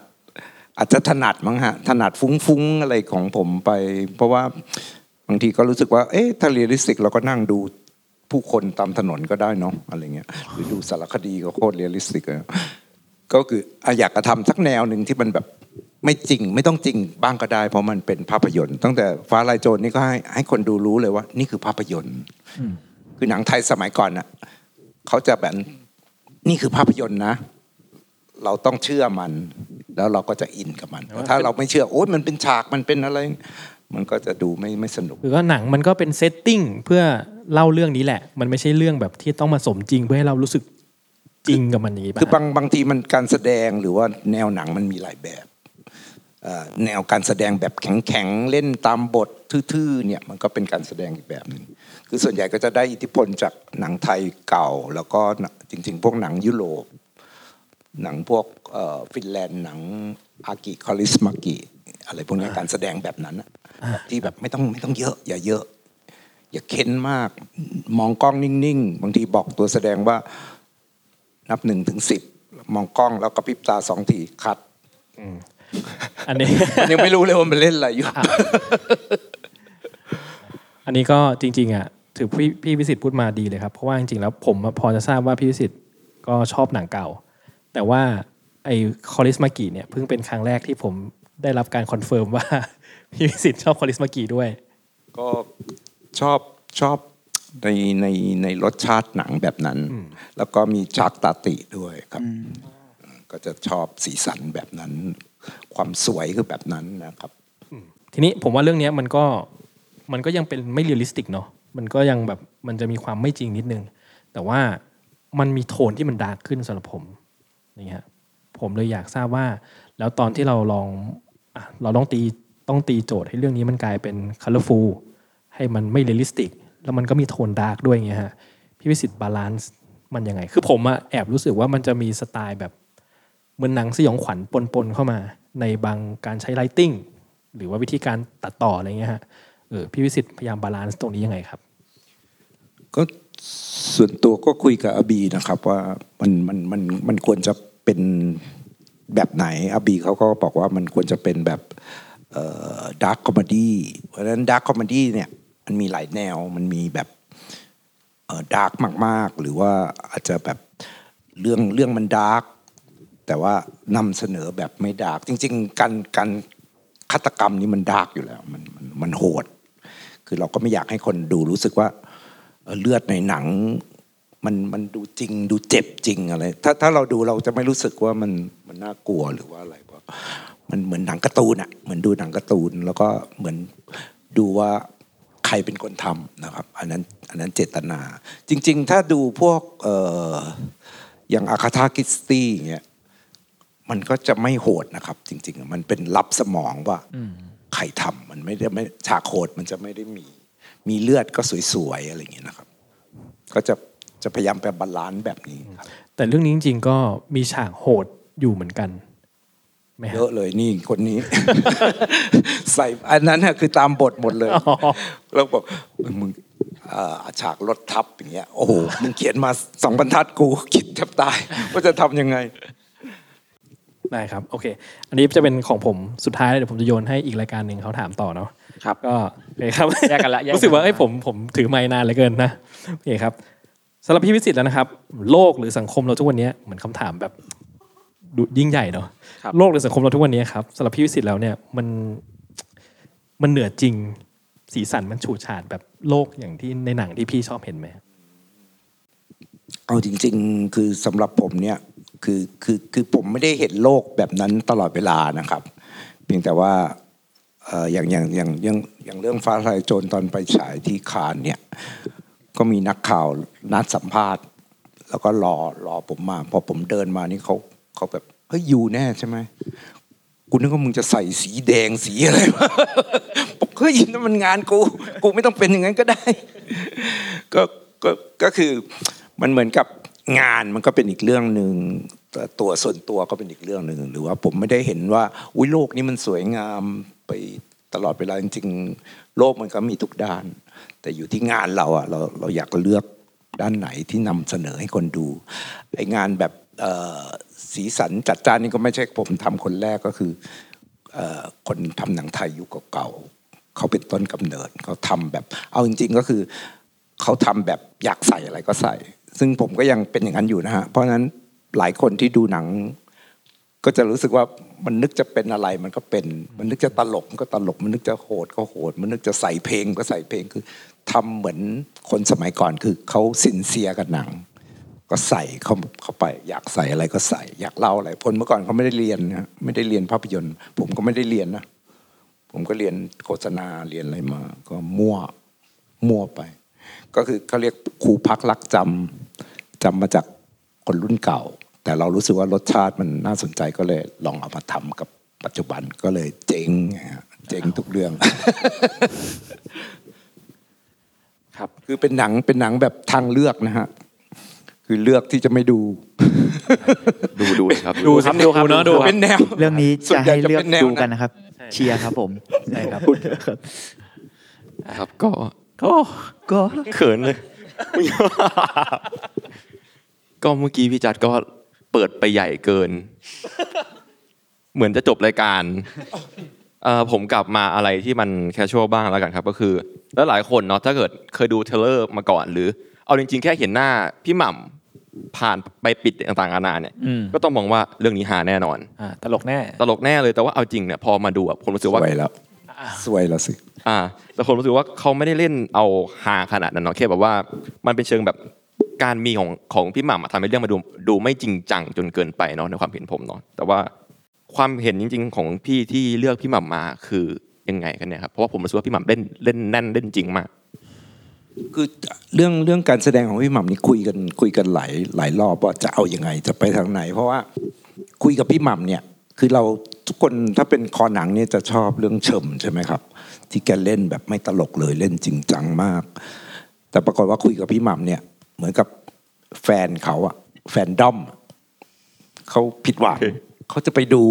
S6: อาจจะถนัดมั้งฮะถนัดฟุ้งๆอะไรของผมไป เพราะว่าบางทีก็รู้สึกว่า เอ๊ะถ้า realistic เราก็นั่งดูผู้คนตามถนนก็ได้เนาะอะไรเงี้ยหรือดูสารคดีก็โคตร realistic ก็คืออะอยากจะทำสักแนวหนึ่งที่มันแบบ ไม่จริงไม่ต้องจริงบ้างก็ได้ เพราะมันเป็นภาพยนตร์ ตั้งแต่ฟ้าทะลายโจรนี่ก็ให้ให้คนดูรู้เลยว่า นี่คือภาพยนตร์คือหนังไทยสมัยก่อนน่ะเขาจะแบบนี่คือภาพยนตร์นะ เราต้องเชื่อมัน แล้วเราก็จะอินกับมันแต่ถ้าเราไม่เชื่อโอ๊ยมันเป็นฉากมันเป็นอะไร มันก็จะดูไม่ไม่สนุก
S1: คือก็หนังมันก็เป็น setting เพื่อเล่าเรื่องนี้แหละ มันไม่ใช่เรื่องแบบที่ต้องมาสมจริงเพื่อให้เรารู้สึกจริงกับมันอย่างนี้ป่ะ
S6: คือบางบางทีมันการแสดงหรือว่าแนวหนังมันมีหลายแบบเอ่อ แนวการแสดงแบบแข็งๆเล่นตามบททื่อๆเนี่ยมันก็เป็นการแสดงอีกแบบหนึ่งคือส่วนใหญ่ก็จะได้อิทธิพลจากหนังไทยเก่า แล้วก็หนังจริง ๆ พวกหนังยุโรปหนังพวกเอ่อฟินแลนด์หนังอากิคอริสมากิอะไรพวกเนี้ยการแสดงแบบนั้นอะแบบที่แบบไม่ต้องไม่ต้องเยอะ อย่าเยอะ อย่าเค้นมาก มองกล้องนิ่งๆ บางทีบอกตัวแสดงว่านับหนึ่งถึงสิบมองกล้องแล้วก็พริบตาสองที cut
S1: อันนี้
S6: ยังไม่รู้เลยว่ามันเล่นอะไรอยู่
S1: อันนี้ก็จริง ๆ อะ ถือพี่พี่วิศิษฏ์พูดมาดีเลยครับ เพราะว่าจริง ๆ แล้วผมอะพอจะทราบว่าพี่วิศิษฏ์ก็ชอบหนังเก่า แต่ว่าไอ้ Kaurismäki เนี่ยเพิ่งเป็นครั้งแรกที่ผมได้รับการ confirm ว่าพี่วิศิษฏ์ชอบ Kaurismäki ด้วย
S6: ก็ชอบชอบในในในรสชาติหนังแบบนั้น แล้วก็มี Jacques Tati ด้วยครับ ก็จะชอบสีสันแบบนั้น ความสวยคือแบบนั้นนะครับ
S1: ทีนี้ผมว่าเรื่องนี้มันก็มันก็ยังเป็นไม่ realistic เนาะมันก็ยังแบบมันจะมีความไม่จริงนิดนึง แต่ว่ามันมีโทนที่มัน dark ขึ้นสำหรับผมอย่างเงี้ยผมเลยอยากทราบว่า แล้วตอนที่เราลองอเราต้องตีต้องตีโจทย์ให้เรื่องนี้มันกลายเป็น colorful ให้มันไม่ realistic แล้วมันก็มีโทน dark ด้วยเงี้ยฮะพี่วิศิษฏ์ balance มันยังไง คือผมอะแอบรู้สึกว่ามันจะมีสไตล์แบบ เหมือนหนังสยองขวัญปนๆเข้ามา ในบางการใช้ lighting หรือว่าวิธีการตัดต่ออะไรเงี้ยฮะเออพี่วิศิษฏ์พยายาม balance ตรงนี้ยังไงครับ
S6: ก็ส่วนตัวก็คุยกับอาบีนะครับว่ามันมันมันมันควรจะเป็นแบบไหนอาบีเขาก็บอกว่ามันควรจะเป็นแบบ dark comedyเพราะฉะนั้น dark comedy เนี่ยมันมีหลายแนวมันมีแบบ dark มาก ๆ หรือว่าอาจจะแบบเรื่องเรื่องมัน dark แต่ว่านำเสนอแบบไม่ dark จริง ๆ การการฆาตกรรมนี้มัน dark อยู่แล้วมันมันมันโหด คือเราก็ไม่อยากให้คนดูรู้สึกว่าเลือดในหนังมันมันดูจริงดูเจ็บจริงอะไร ถ้าถ้าเราดูเราจะไม่รู้สึกว่ามันมันน่ากลัวหรือว่าอะไรเพราะมันเหมือนหนังการ์ตูนอะเหมือนดูหนังการ์ตูน แล้วก็เหมือนดูว่าใครเป็นคนทำนะครับ อันนั้นอันนั้นเจตนา จริง ๆ ถ้าดูพวกเอ่ออย่าง Agatha Christie เงี้ย มันก็จะไม่โหดนะครับ จริง ๆ มันเป็นลับสมองว่าใครทำมันไม่ได้ไม่ฉากโหดมันจะไม่ได้มี มีเลือดก็สวยๆอะไรอย่างเงี้ยนะครับ ก็จะจะพยายามไป balance แบบนี้ครับ
S1: แต่เรื่องนี้จริง ๆ ก็มีฉากโหดอยู่เหมือนกันไหมฮะ
S6: เยอะเลยนี่คนนี้ ใส่อันนั้นน่ะคือตามบทหมดเลยแล้วบอกเออมึงเอ่อฉากรถทับอย่างเงี้ยโอ้โหมึงเขียนมาสองบรรทัดกูคิดแทบตายว่าจะทำยังไง
S1: ได้ครับโอเค อันนี้จะเป็นของผมสุดท้ายแล้วเดี๋ยวผมจะโยนให้อีกรายการหนึ่งเขาถามต่อเนาะ
S2: ครับ
S1: ก็โอเคครับ
S2: แยกกันละแยกกันละ
S1: รู้สึกว่าเอ้ยผมผมถือไม้นานเหลือเกินนะโอเคครับสำหรับพี่วิสิตแล้วนะครับ โลกหรือสังคมเราทุกวันนี้เหมือนคำถามแบบดูยิ่งใหญ่เนาะ
S2: ครับ
S1: โลกหรือสังคมเราทุกวันนี้ครับสำหรับพี่วิสิตแล้วเนี่ยมันมันเหนือจริงสีสันมันฉูดฉาดแบบโลกอย่างที่ในหนังที่พี่ชอบเห็นไหม
S6: เอาจริง ๆ คือสำหรับผมเนี่ย คือคือคือผมไม่ได้เห็นโลกแบบนั้นตลอดเวลานะครับ เพียงแต่ว่าอย่างอย่างอย่างอย่างอย่างเรื่องฟ้าทลายโจรตอนไปฉายที่คานเนี่ย ก็มีนักข่าวนัดสัมภาษณ์ แล้วก็รอรอผมมา พอผมเดินมานี่เขาเขาแบบเฮ้ยอยู่แน่ใช่ไหมกูนึกว่ามึงจะใส่สีแดงสีอะไรวะบอกเฮ้ยนั่นมันงานกู กูไม่ต้องเป็นอย่างนั้นก็ได้ ก็ก็ก็คือมันเหมือนกับ งานมันก็เป็นอีกเรื่องหนึ่งตัวส่วนตัวก็เป็นอีกเรื่องหนึ่งหรือว่าผมไม่ได้เห็นว่าอุ้ยโลกนี้มันสวยงามไปตลอดเวลาจริงๆ โลกมันก็มีทุกด้าน แต่อยู่ที่งานเราอะเราเราอยากเลือกด้านไหนที่นำเสนอให้คนดูไองานแบบสีสันจัดจ้านนี่ก็ไม่ใช่ผมทำคนแรกก็คืออคนทำหนังไทยยุคเก่าเขาเป็นต้นกำเนิดเขาทำแบบ เอาจริง ๆก็คือเขาทำแบบอยากใส่อะไรก็ใส่ ซึ่งผมก็ยังเป็นอย่างนั้นอยู่นะฮะเพราะฉะนั้นหลายคนที่ดูหนัง ก็จะรู้สึกว่ามันนึกจะเป็นอะไรมันก็เป็น มันนึกจะตลกก็ตลก มันนึกจะโหดก็โหด มันนึกจะใส่เพลงก็ใส่เพลงคือทำเหมือนคนสมัยก่อนคือเขาสินเซียกับหนัง ก็ใส่เข้าเข้าไป อยากใส่อะไรก็ใส่ อยากเล่าอะไรคนเมื่อก่อนเขาไม่ได้เรียนนะไม่ได้เรียนภาพยนตร์ ผมก็ไม่ได้เรียนนะผมก็เรียนโฆษณาเรียนอะไรมา ก็มั่วมั่วไป ก็คือเขาเรียกครูพักรักจำจำมาจากคนรุ่นเก่า แต่เรารู้สึกว่ารสชาติมันน่าสนใจก็เลยลองเอามาทำกับปัจจุบันก็เลยเจ๋งฮะเจ๋งทุกเรื่อง ครับคือเป็นหนังเป็นหนังแบบทางเลือกนะฮะคือเลือกที่จะไม่ดู
S4: ดูดูเลยครับ
S1: ดูครับดูครับเนาะดูครับ
S6: เป็นแนว
S3: เรื่องนี้
S6: ส่ว
S3: จะ
S6: นใหญ่
S3: ให้เลือก
S6: จะเป็นแนว
S3: ดู
S6: นั้น
S3: กันนะครับ เชียร์ครับผม
S1: ใช่ครับ
S4: ครับก็
S3: ก็ก็
S4: เขินเลย ก็เมื่อกี้พี่จัดก็เปิดไปใหญ่เกิน เหมือนจะจบรายการเอ่อผมกลับมาอะไรที่มัน casual บ้างแล้วกันครับ ก็คือ แล้วหลายคนเนาะถ้าเกิดเคยดู trailer มาก่อน หรือ เอาจริงๆ แค่เห็นหน้าพี่หม่ำผ่านไปปิดต่างๆนานาเนี่ย
S2: อืม
S4: ก็ต้องมองว่าเรื่องนี้ฮาแน่นอน
S2: อ่าตลกแน่
S4: ตลกแน่เลยแต่ว่าเอาจริงเนี่ยพอมาดูอะผมรู้สึก
S6: ส
S4: ว่า
S6: วยแล้ว สวยแล้วสิ
S4: อ่า แต่ผมรู้สึกว่าเขาไม่ได้เล่นเอาฮาขนาดนั้นเนาะแค่แบบว่ามันเป็นเชิงแบบการมีของของพี่หม่ำอะทำให้เรื่องมาดูดูไม่จริงจังจนเกินไปเนาะในความเห็นผมเนาะแต่ว่าความเห็นจริง ๆ ของพี่ที่เลือกพี่หม่ำมาคือยังไงกันเนี่ยครับเพราะว่าผมรู้สึกว่าพี่หม่ำเล่นเล่นแน่นเล่นจริงมาก
S6: คือเรื่องเรื่องการแสดงของพี่หม่ำนี่คุยกันคุยกันหลายหลายรอบว่าจะเอาอยัางไงจะไปทางไหน เพราะว่าคุยกับพี่หม่ำเนี่ยคือเรา ทุกคนถ้าเป็นคอหนังเนี่ยจะชอบเรื่องเฉิ่มใช่ไหมครับ ที่แกเล่นแบบไม่ตลกเลยเล่นจริงจังมาก แต่ปรากฏว่าคุยกับพี่หม่ำเนี่ย เหมือนกับแฟนเขาอะแฟนด้อมอะเขาผิดหวังเขาจะไปดู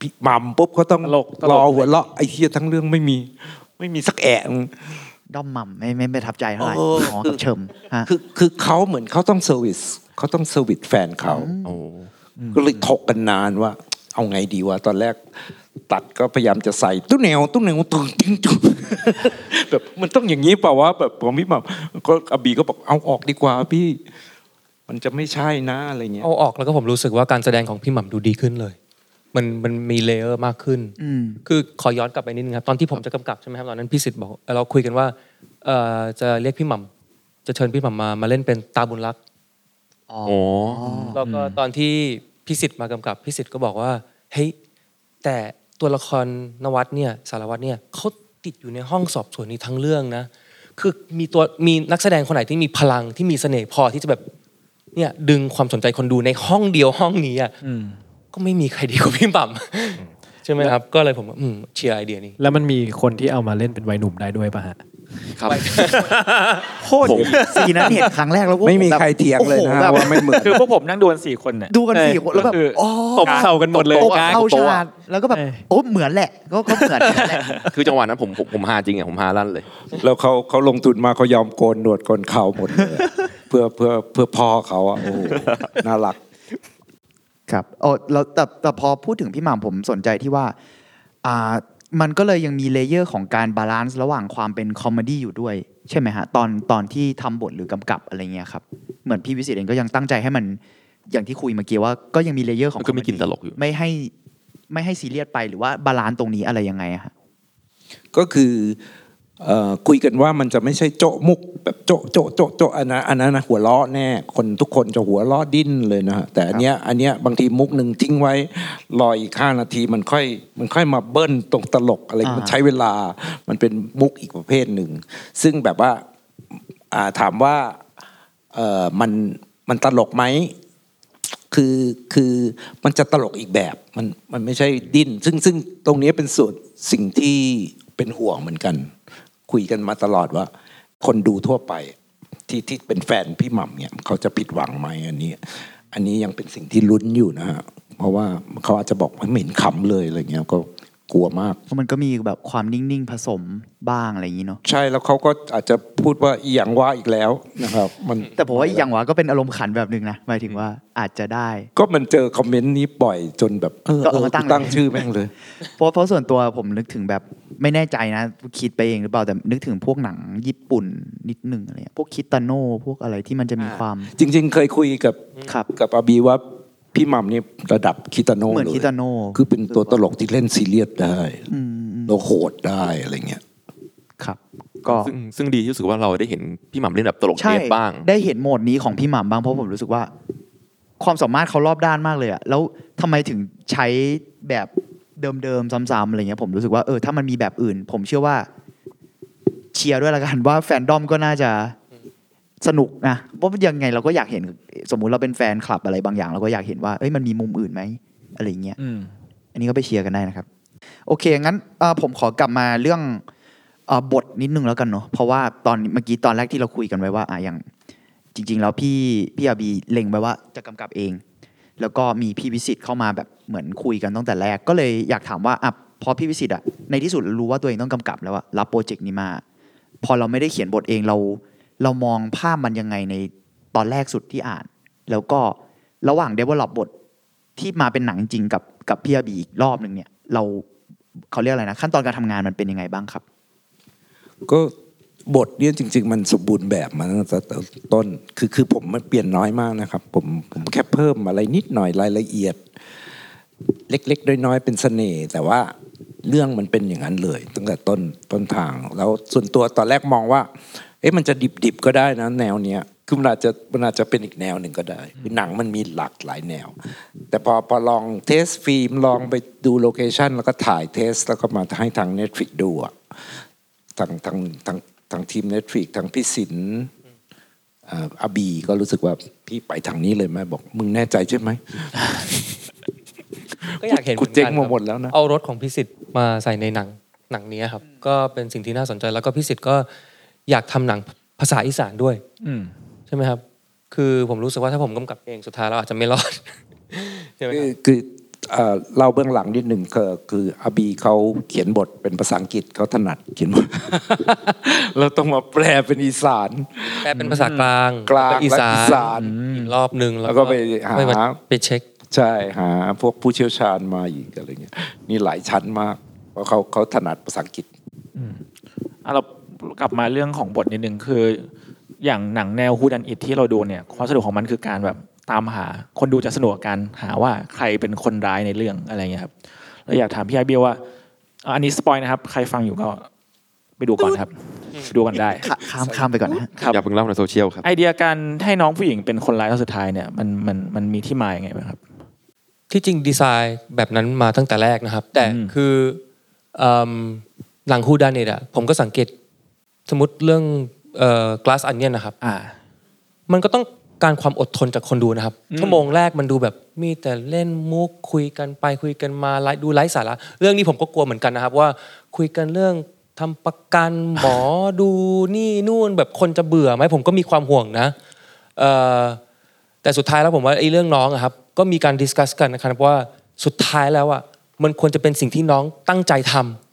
S6: พี่หม่ำปุ๊บเขาต้อง
S1: ตลกตลก
S6: รอหัวเราะไอ้เทียทั้งเรื่องไม่มี ไม่มีสักแอะนึง
S3: ด้อมหม่ำไม่ไม่ประทับใจเท่าไหร่
S6: เออ
S3: อ๋อกับเฉิ่มฮะ
S6: คือคือเขาเหมือนเขาต้อง serviceเขาต้อง service แฟนเขา
S4: โอ้
S6: ก็เลยถกกันนานว่า เอาไงดีวะตอนแรกตัดก็พยายามจะใส่ตุ้นแนวตุ้นแนวตึงติ้งจุงแบบมันต้องอย่างนี้เปล่าวะแบบผมพี่แบบก็อบีก็บอกเอาออกดีกว่าพี่ มันจะไม่ใช่นะอะไรเงี้ย
S5: เอาออกแล้วก็ผมรู้สึกว่าการแสดงของพี่หม่ำดูดีขึ้นเลย มันมันมี layer มากขึ้น
S3: อืม
S5: คือขอย้อนกลับไปนิดนึงครับตอนที่ผมจะกำกับใช่ไหมครับตอนนั้นพี่สิทธิ์บอกเอ่อเราคุยกันว่าเอ่อจะเรียกพี่หม่ำจะเชิญพี่หม่ำมามาเล่นเป็นตาบุญรัก
S3: อ๋อ
S4: โอ้
S5: แล้วก็ตอนที่ พี่สิทธิ์มากำกับพี่สิทธิ์ก็บอกว่าเฮ้ยแต่ตัวละครนวัดเนี่ยสารวัตรเนี่ยเขาติดอยู่ในห้องสอบสวนนี้ทั้งเรื่องนะคือมีตัวมีนักแสดงคนไหนที่มีพลังที่มีเสน่ห์พอที่จะแบบเนี่ยดึงความสนใจคนดูในห้องเดียวห้องนี้อะ
S2: อืม
S5: ก็ไม่มีใครดีกว่าพี่หม่ำใช่ไหมครับ ก็เลยผมว่าอืมเชียร์ไอเดียนี้
S1: แล้วมันมีคนที่เอามาเล่นเป็นวัยหนุ่มได้ด้วยป่ะฮะ
S4: ครับ
S3: โคตรสีนั้นเห็นครั้งแรกแล้วพวก
S6: ไม่มี
S3: แบบ
S6: ใครเถียงเลย
S3: โอ้โห
S6: นะ
S3: แบบ
S6: ว่าไม่เหมือน
S2: คือพวกผมนั่งดูกันสี่คนเนี่ย
S3: ดูกันสี่คนแล้วแบบ
S2: คือ
S3: อ๋อ
S1: ตบเข่ากันหมดเลย
S3: ตบ
S1: กลาง
S3: เข้า
S4: โต๊ะ
S3: ชาดแล้วก็แบบ
S1: เออ
S3: โอ้เหมือนแหละ ก็ก็เหมือนแหละ
S4: คือจังหวะนั้นผมผมผมฮาจริงอะผมฮาลั่นเลย
S6: แล้วเขาเขาลงทุนมาเขายอมโกนหนวดโกนเขาหมดเลยอะเพื่อเพื่อเพื่อพ่อเขาอะโอ้โหน่ารัก
S3: ครับโอ้แล้วแต่แต่พอพูดถึงพี่หม่ำผมสนใจที่ว่าอ่า มันก็เลยยังมี layer ของการ balance ระหว่างความเป็น comedy อยู่ด้วย ใช่ไหมฮะ ตอนตอนที่ทำบทหรือกำกับอะไรเงี้ยครับ เหมือนพี่วิศิษฏ์เองก็ยังตั้งใจให้มันอย่างที่คุยเมื่อกี้ว่าก็ยังมี layer ของ
S4: มันก็มีกลิ่น
S3: comedy
S4: ตลกอยู่
S3: ไม่ให้ไม่ให้ซีเรียสไปหรือว่า balance ตรงนี้อะไรยังไงอะฮะ
S6: ก็คือเอ่อ คุยกันว่ามันจะไม่ใช่โจมุกแบบโจโจโจโจอันนั้นอันนั้นนะหัวเราะแน่คนทุกคนจะหัวเราะดิ้นเลยนะฮะแต่อันเนี้ยอันเนี้ยบางทีมุกหนึ่งทิ้งไว้รออีกห้านาทีมันค่อยมันค่อยมาเบิ้ลตรงตลกอะไร
S3: มั
S6: นใช้เวลา มันเป็นมุกอีกประเภทหนึ่ง ซึ่งแบบว่าอ่าถามว่าเออมันมันตลกไหมคือคือมันจะตลกอีกแบบมันมันไม่ใช่ดิ้นซึ่งซึ่งตรงนี้เป็นส่วนสิ่งที่เป็นห่วงเหมือนกัน คุยกันมาตลอดว่า คนดูทั่วไปที่ที่เป็นแฟนพี่หม่ำเนี่ยเขาจะผิดหวังไหมอันนี้ อันนี้ยังเป็นสิ่งที่ลุ้นอยู่นะฮะเพราะว่าเขาอาจจะบอกว่าไม่เห็นขำเลยอะไรเงี้ยก็ กลัวมาก
S3: เพราะมันก็มีแบบความนิ่งๆผสมบ้างอะไรอย่างนี้เนาะ
S6: ใช่แล้วเขาก็อาจจะพูดว่าอีหยังว่าอีกแล้วนะครับมัน
S3: แต่ผมว่าอีกอย่างวะก็เป็นอารมณ์ขันแบบหนึ่งนะหมายถึงว่าอาจจะได้
S6: ก็มันเจอคอมเมนต์นี้บ่อยจนแบบเออ
S3: ก็
S6: เอ
S3: เอา
S6: อ
S3: มาตั้ง
S6: ตั้งชื่อแม่งเลย
S3: เพราะเพราะส่วนตัวผมนึกถึงแบบไม่แน่ใจนะคิดไปเองหรือเปล่าแต่นึกถึงพวกหนังญี่ปุ่นนิดหนึ่งอะไรเงี้ยพวกคิตาโน่พวกอะไรที่มันจะมีความ
S6: จริง ๆ เคยคุยกับ
S3: ครับ
S6: กับอาบีว่า พี่หม่ำนี่ระดับคิตาโน่
S3: เหมือน
S6: เลย
S3: คิตาโน่
S6: คือเป็นตัวตลกที่เล่นซีเรียสได้
S3: อืมอืม
S6: แล้วโหดได้อะไรเงี้ย
S3: ครับ ก็
S4: ซึ่งซึ่งดีที่รู้สึกว่าเราได้เห็นพี่หม่ำเล่นแบบตลก
S3: ใช่
S4: เทปบ้าง
S3: ได้เห็นโหมดนี้ของพี่หม่ำบ้างเพราะผมรู้สึกว่า ความสามารถเขารอบด้านมากเลยอะแล้วทำไมถึงใช้แบบเดิมๆซ้ำๆอะไรเงี้ยผมรู้สึกว่าเออถ้ามันมีแบบอื่น ผมเชื่อว่า เชียร์ด้วยละกันว่าแฟนดอมก็น่าจะ สนุกนะเพราะยังไงเราก็อยากเห็น สมมุติเราเป็นแฟนคลับอะไรบางอย่าง เราก็อยากเห็นว่าเอ้ยมันมีมุมอื่นไหมอะไรเงี้ย
S2: อืม
S3: อันนี้ก็ไปเชียร์กันได้นะครับ โอเคงั้นเอ่อผมขอกลับมาเรื่องเอ่อบทนิดนึงแล้วกันเนาะเพราะว่าตอนเมื่อกี้ตอนแรกที่เราคุยกันไว้ว่าอะอย่าง จริง ๆ แล้วพี่พี่อาบีเล็งไว้ว่าจะกำกับเอง แล้วก็มีพี่วิสิตเข้ามาแบบเหมือนคุยกันตั้งแต่แรก ก็เลยอยากถามว่าอะพอพี่วิสิตอะในที่สุดรู้ว่าตัวเองต้องกำกับแล้วอะรับโปรเจกต์นี้มา พอเราไม่ได้เขียนบทเองเรา เรามองภาพมันยังไงในตอนแรกสุดที่อ่าน แล้วก็ระหว่าง develop บทที่มาเป็นหนังจริงกับกับพี่อาบีอีกรอบหนึ่งเนี่ย เราเขาเรียกอะไรนะ ขั้นตอนการทำงานมันเป็นยังไงบ้างครับ
S6: ก็บทเนี่ยจริง ๆ มันสมบูรณ์แบบมาตั้งแต่ต้นคือคือผมมันเปลี่ยนน้อยมากนะครับ ผมผมแค่เพิ่มอะไรนิดหน่อยรายละเอียด เล็กๆน้อยๆเป็นเสน่ห์แต่ว่าเรื่องมันเป็นอย่างนั้นเลย ตั้งแต่ต้นต้นทาง แล้วส่วนตัวตอนแรกมองว่า เอ๊ะมันจะดิบๆก็ได้นะแนวเนี้ยคือมันอาจจะมันอาจจะเป็นอีกแนวหนึ่งก็ได้คือหนังมันมีหลากหลายแนว แต่พอพอลอง test film ลองไปดู location แล้วก็ถ่าย test แล้วก็มาให้ทาง Netflix ดูอะทางทางทางทางทีม Netflix ทางพี่สินเอ่ออาบีก็รู้สึกว่าพี่ไปทางนี้เลยไหมบอกมึงแน่ใจใช่ไหม
S5: ก็อยากเห็น
S6: กูเจ๊ง
S5: หอน
S6: มา
S5: กัน
S6: หมดแล้วนะ
S5: เอารถของพิสิทธิ์มาใส่ในหนังหนังนี้ครับ ก็เป็นสิ่งที่น่าสนใจแล้วก็พิสิทธิ์ก็ อยากทำหนังภาษาอีสานด้วย
S2: อืม
S5: ใช่ไหมครับ คือผมรู้สึกว่าถ้าผมกำกับเองสุดท้ายเราอาจจะไม่รอดใช่ไหมค
S6: คื
S5: รั
S6: อบคือเอ่อเล่าเบื้องหลังนิดหนึ่งคือคืออาบีเขาเขียนบทเป็นภาษาอังกฤษเขาถนัดเขียนบทเราต้องมาแปลเป็นอีสาน
S5: แปลเป็นภาษากลาง
S6: กลาง
S5: แวอีสาน
S6: และอีสาน
S5: อีกรอบหนึ่ง
S6: แล้วก็ไปหา
S5: ไปไปเช็ค
S6: ใช่หาพวกผู้เชี่ยวชาญมาอีกอะไรเงี้ยนี่หลายชั้นมาก เพราะเขาเขาถนัดภาษาอังกฤษ
S2: อะเรา กลับมาเรื่องของบทนิดนึงคือ อย่างหนังแนวฮูดันอิทที่เราดูเนี่ยความสนุกของมันคือการแบบตามหา คนดูจะสนุกกับการหาว่าใครเป็นคนร้ายในเรื่องอะไรเงี้ยครับเราอยากถามพี่ไอเบียว่าอะอันนี้ spoil นะครับใครฟังอยู่ก็ไปดูก่อนครับไปดูกันได้
S3: ข้าข้ามข้ามไปก่อนนะฮะ
S2: ครับ
S4: อย่าเพิ่งเล่าในโซเชียลครับ
S2: ไอเดียการให้น้องผู้หญิงเป็นคนร้ายคนสุดท้ายเนี่ยมันมันมันมีที่มาอย่างไงบ้างครับ
S5: ที่จริงดีไซน์แบบนั้นมาตั้งแต่แรกนะครับ แต่
S2: อืม
S5: คือเอิ่มหนัง whodunit อะผมก็สังเกต สมมติเรื่องเอ่อ Glass Onion นะครับ
S2: อ่า
S5: มันก็ต้องการความอดทนจากคนดูนะครับ
S2: อืม
S5: ชั่วโมงแรกมันดูแบบมีแต่เล่นมุกคุยกันไปคุยกันมาไร้ดูไร้สาระเรื่องนี้ผมก็กลัวเหมือนกันนะครับ ว่าคุยกันเรื่องทำประกันหมอดูนี่นู่นแบบคนจะเบื่อไหมผมก็มีความห่วงนะเอ่อแต่สุดท้ายแล้วผมว่าไอ้เรื่องน้องอะครับ ก็มีการดิสคัสกันนะครับว่าสุดท้ายแล้วอะมันควรจะเป็นสิ่งที่น้องตั้งใจทำ
S2: อืม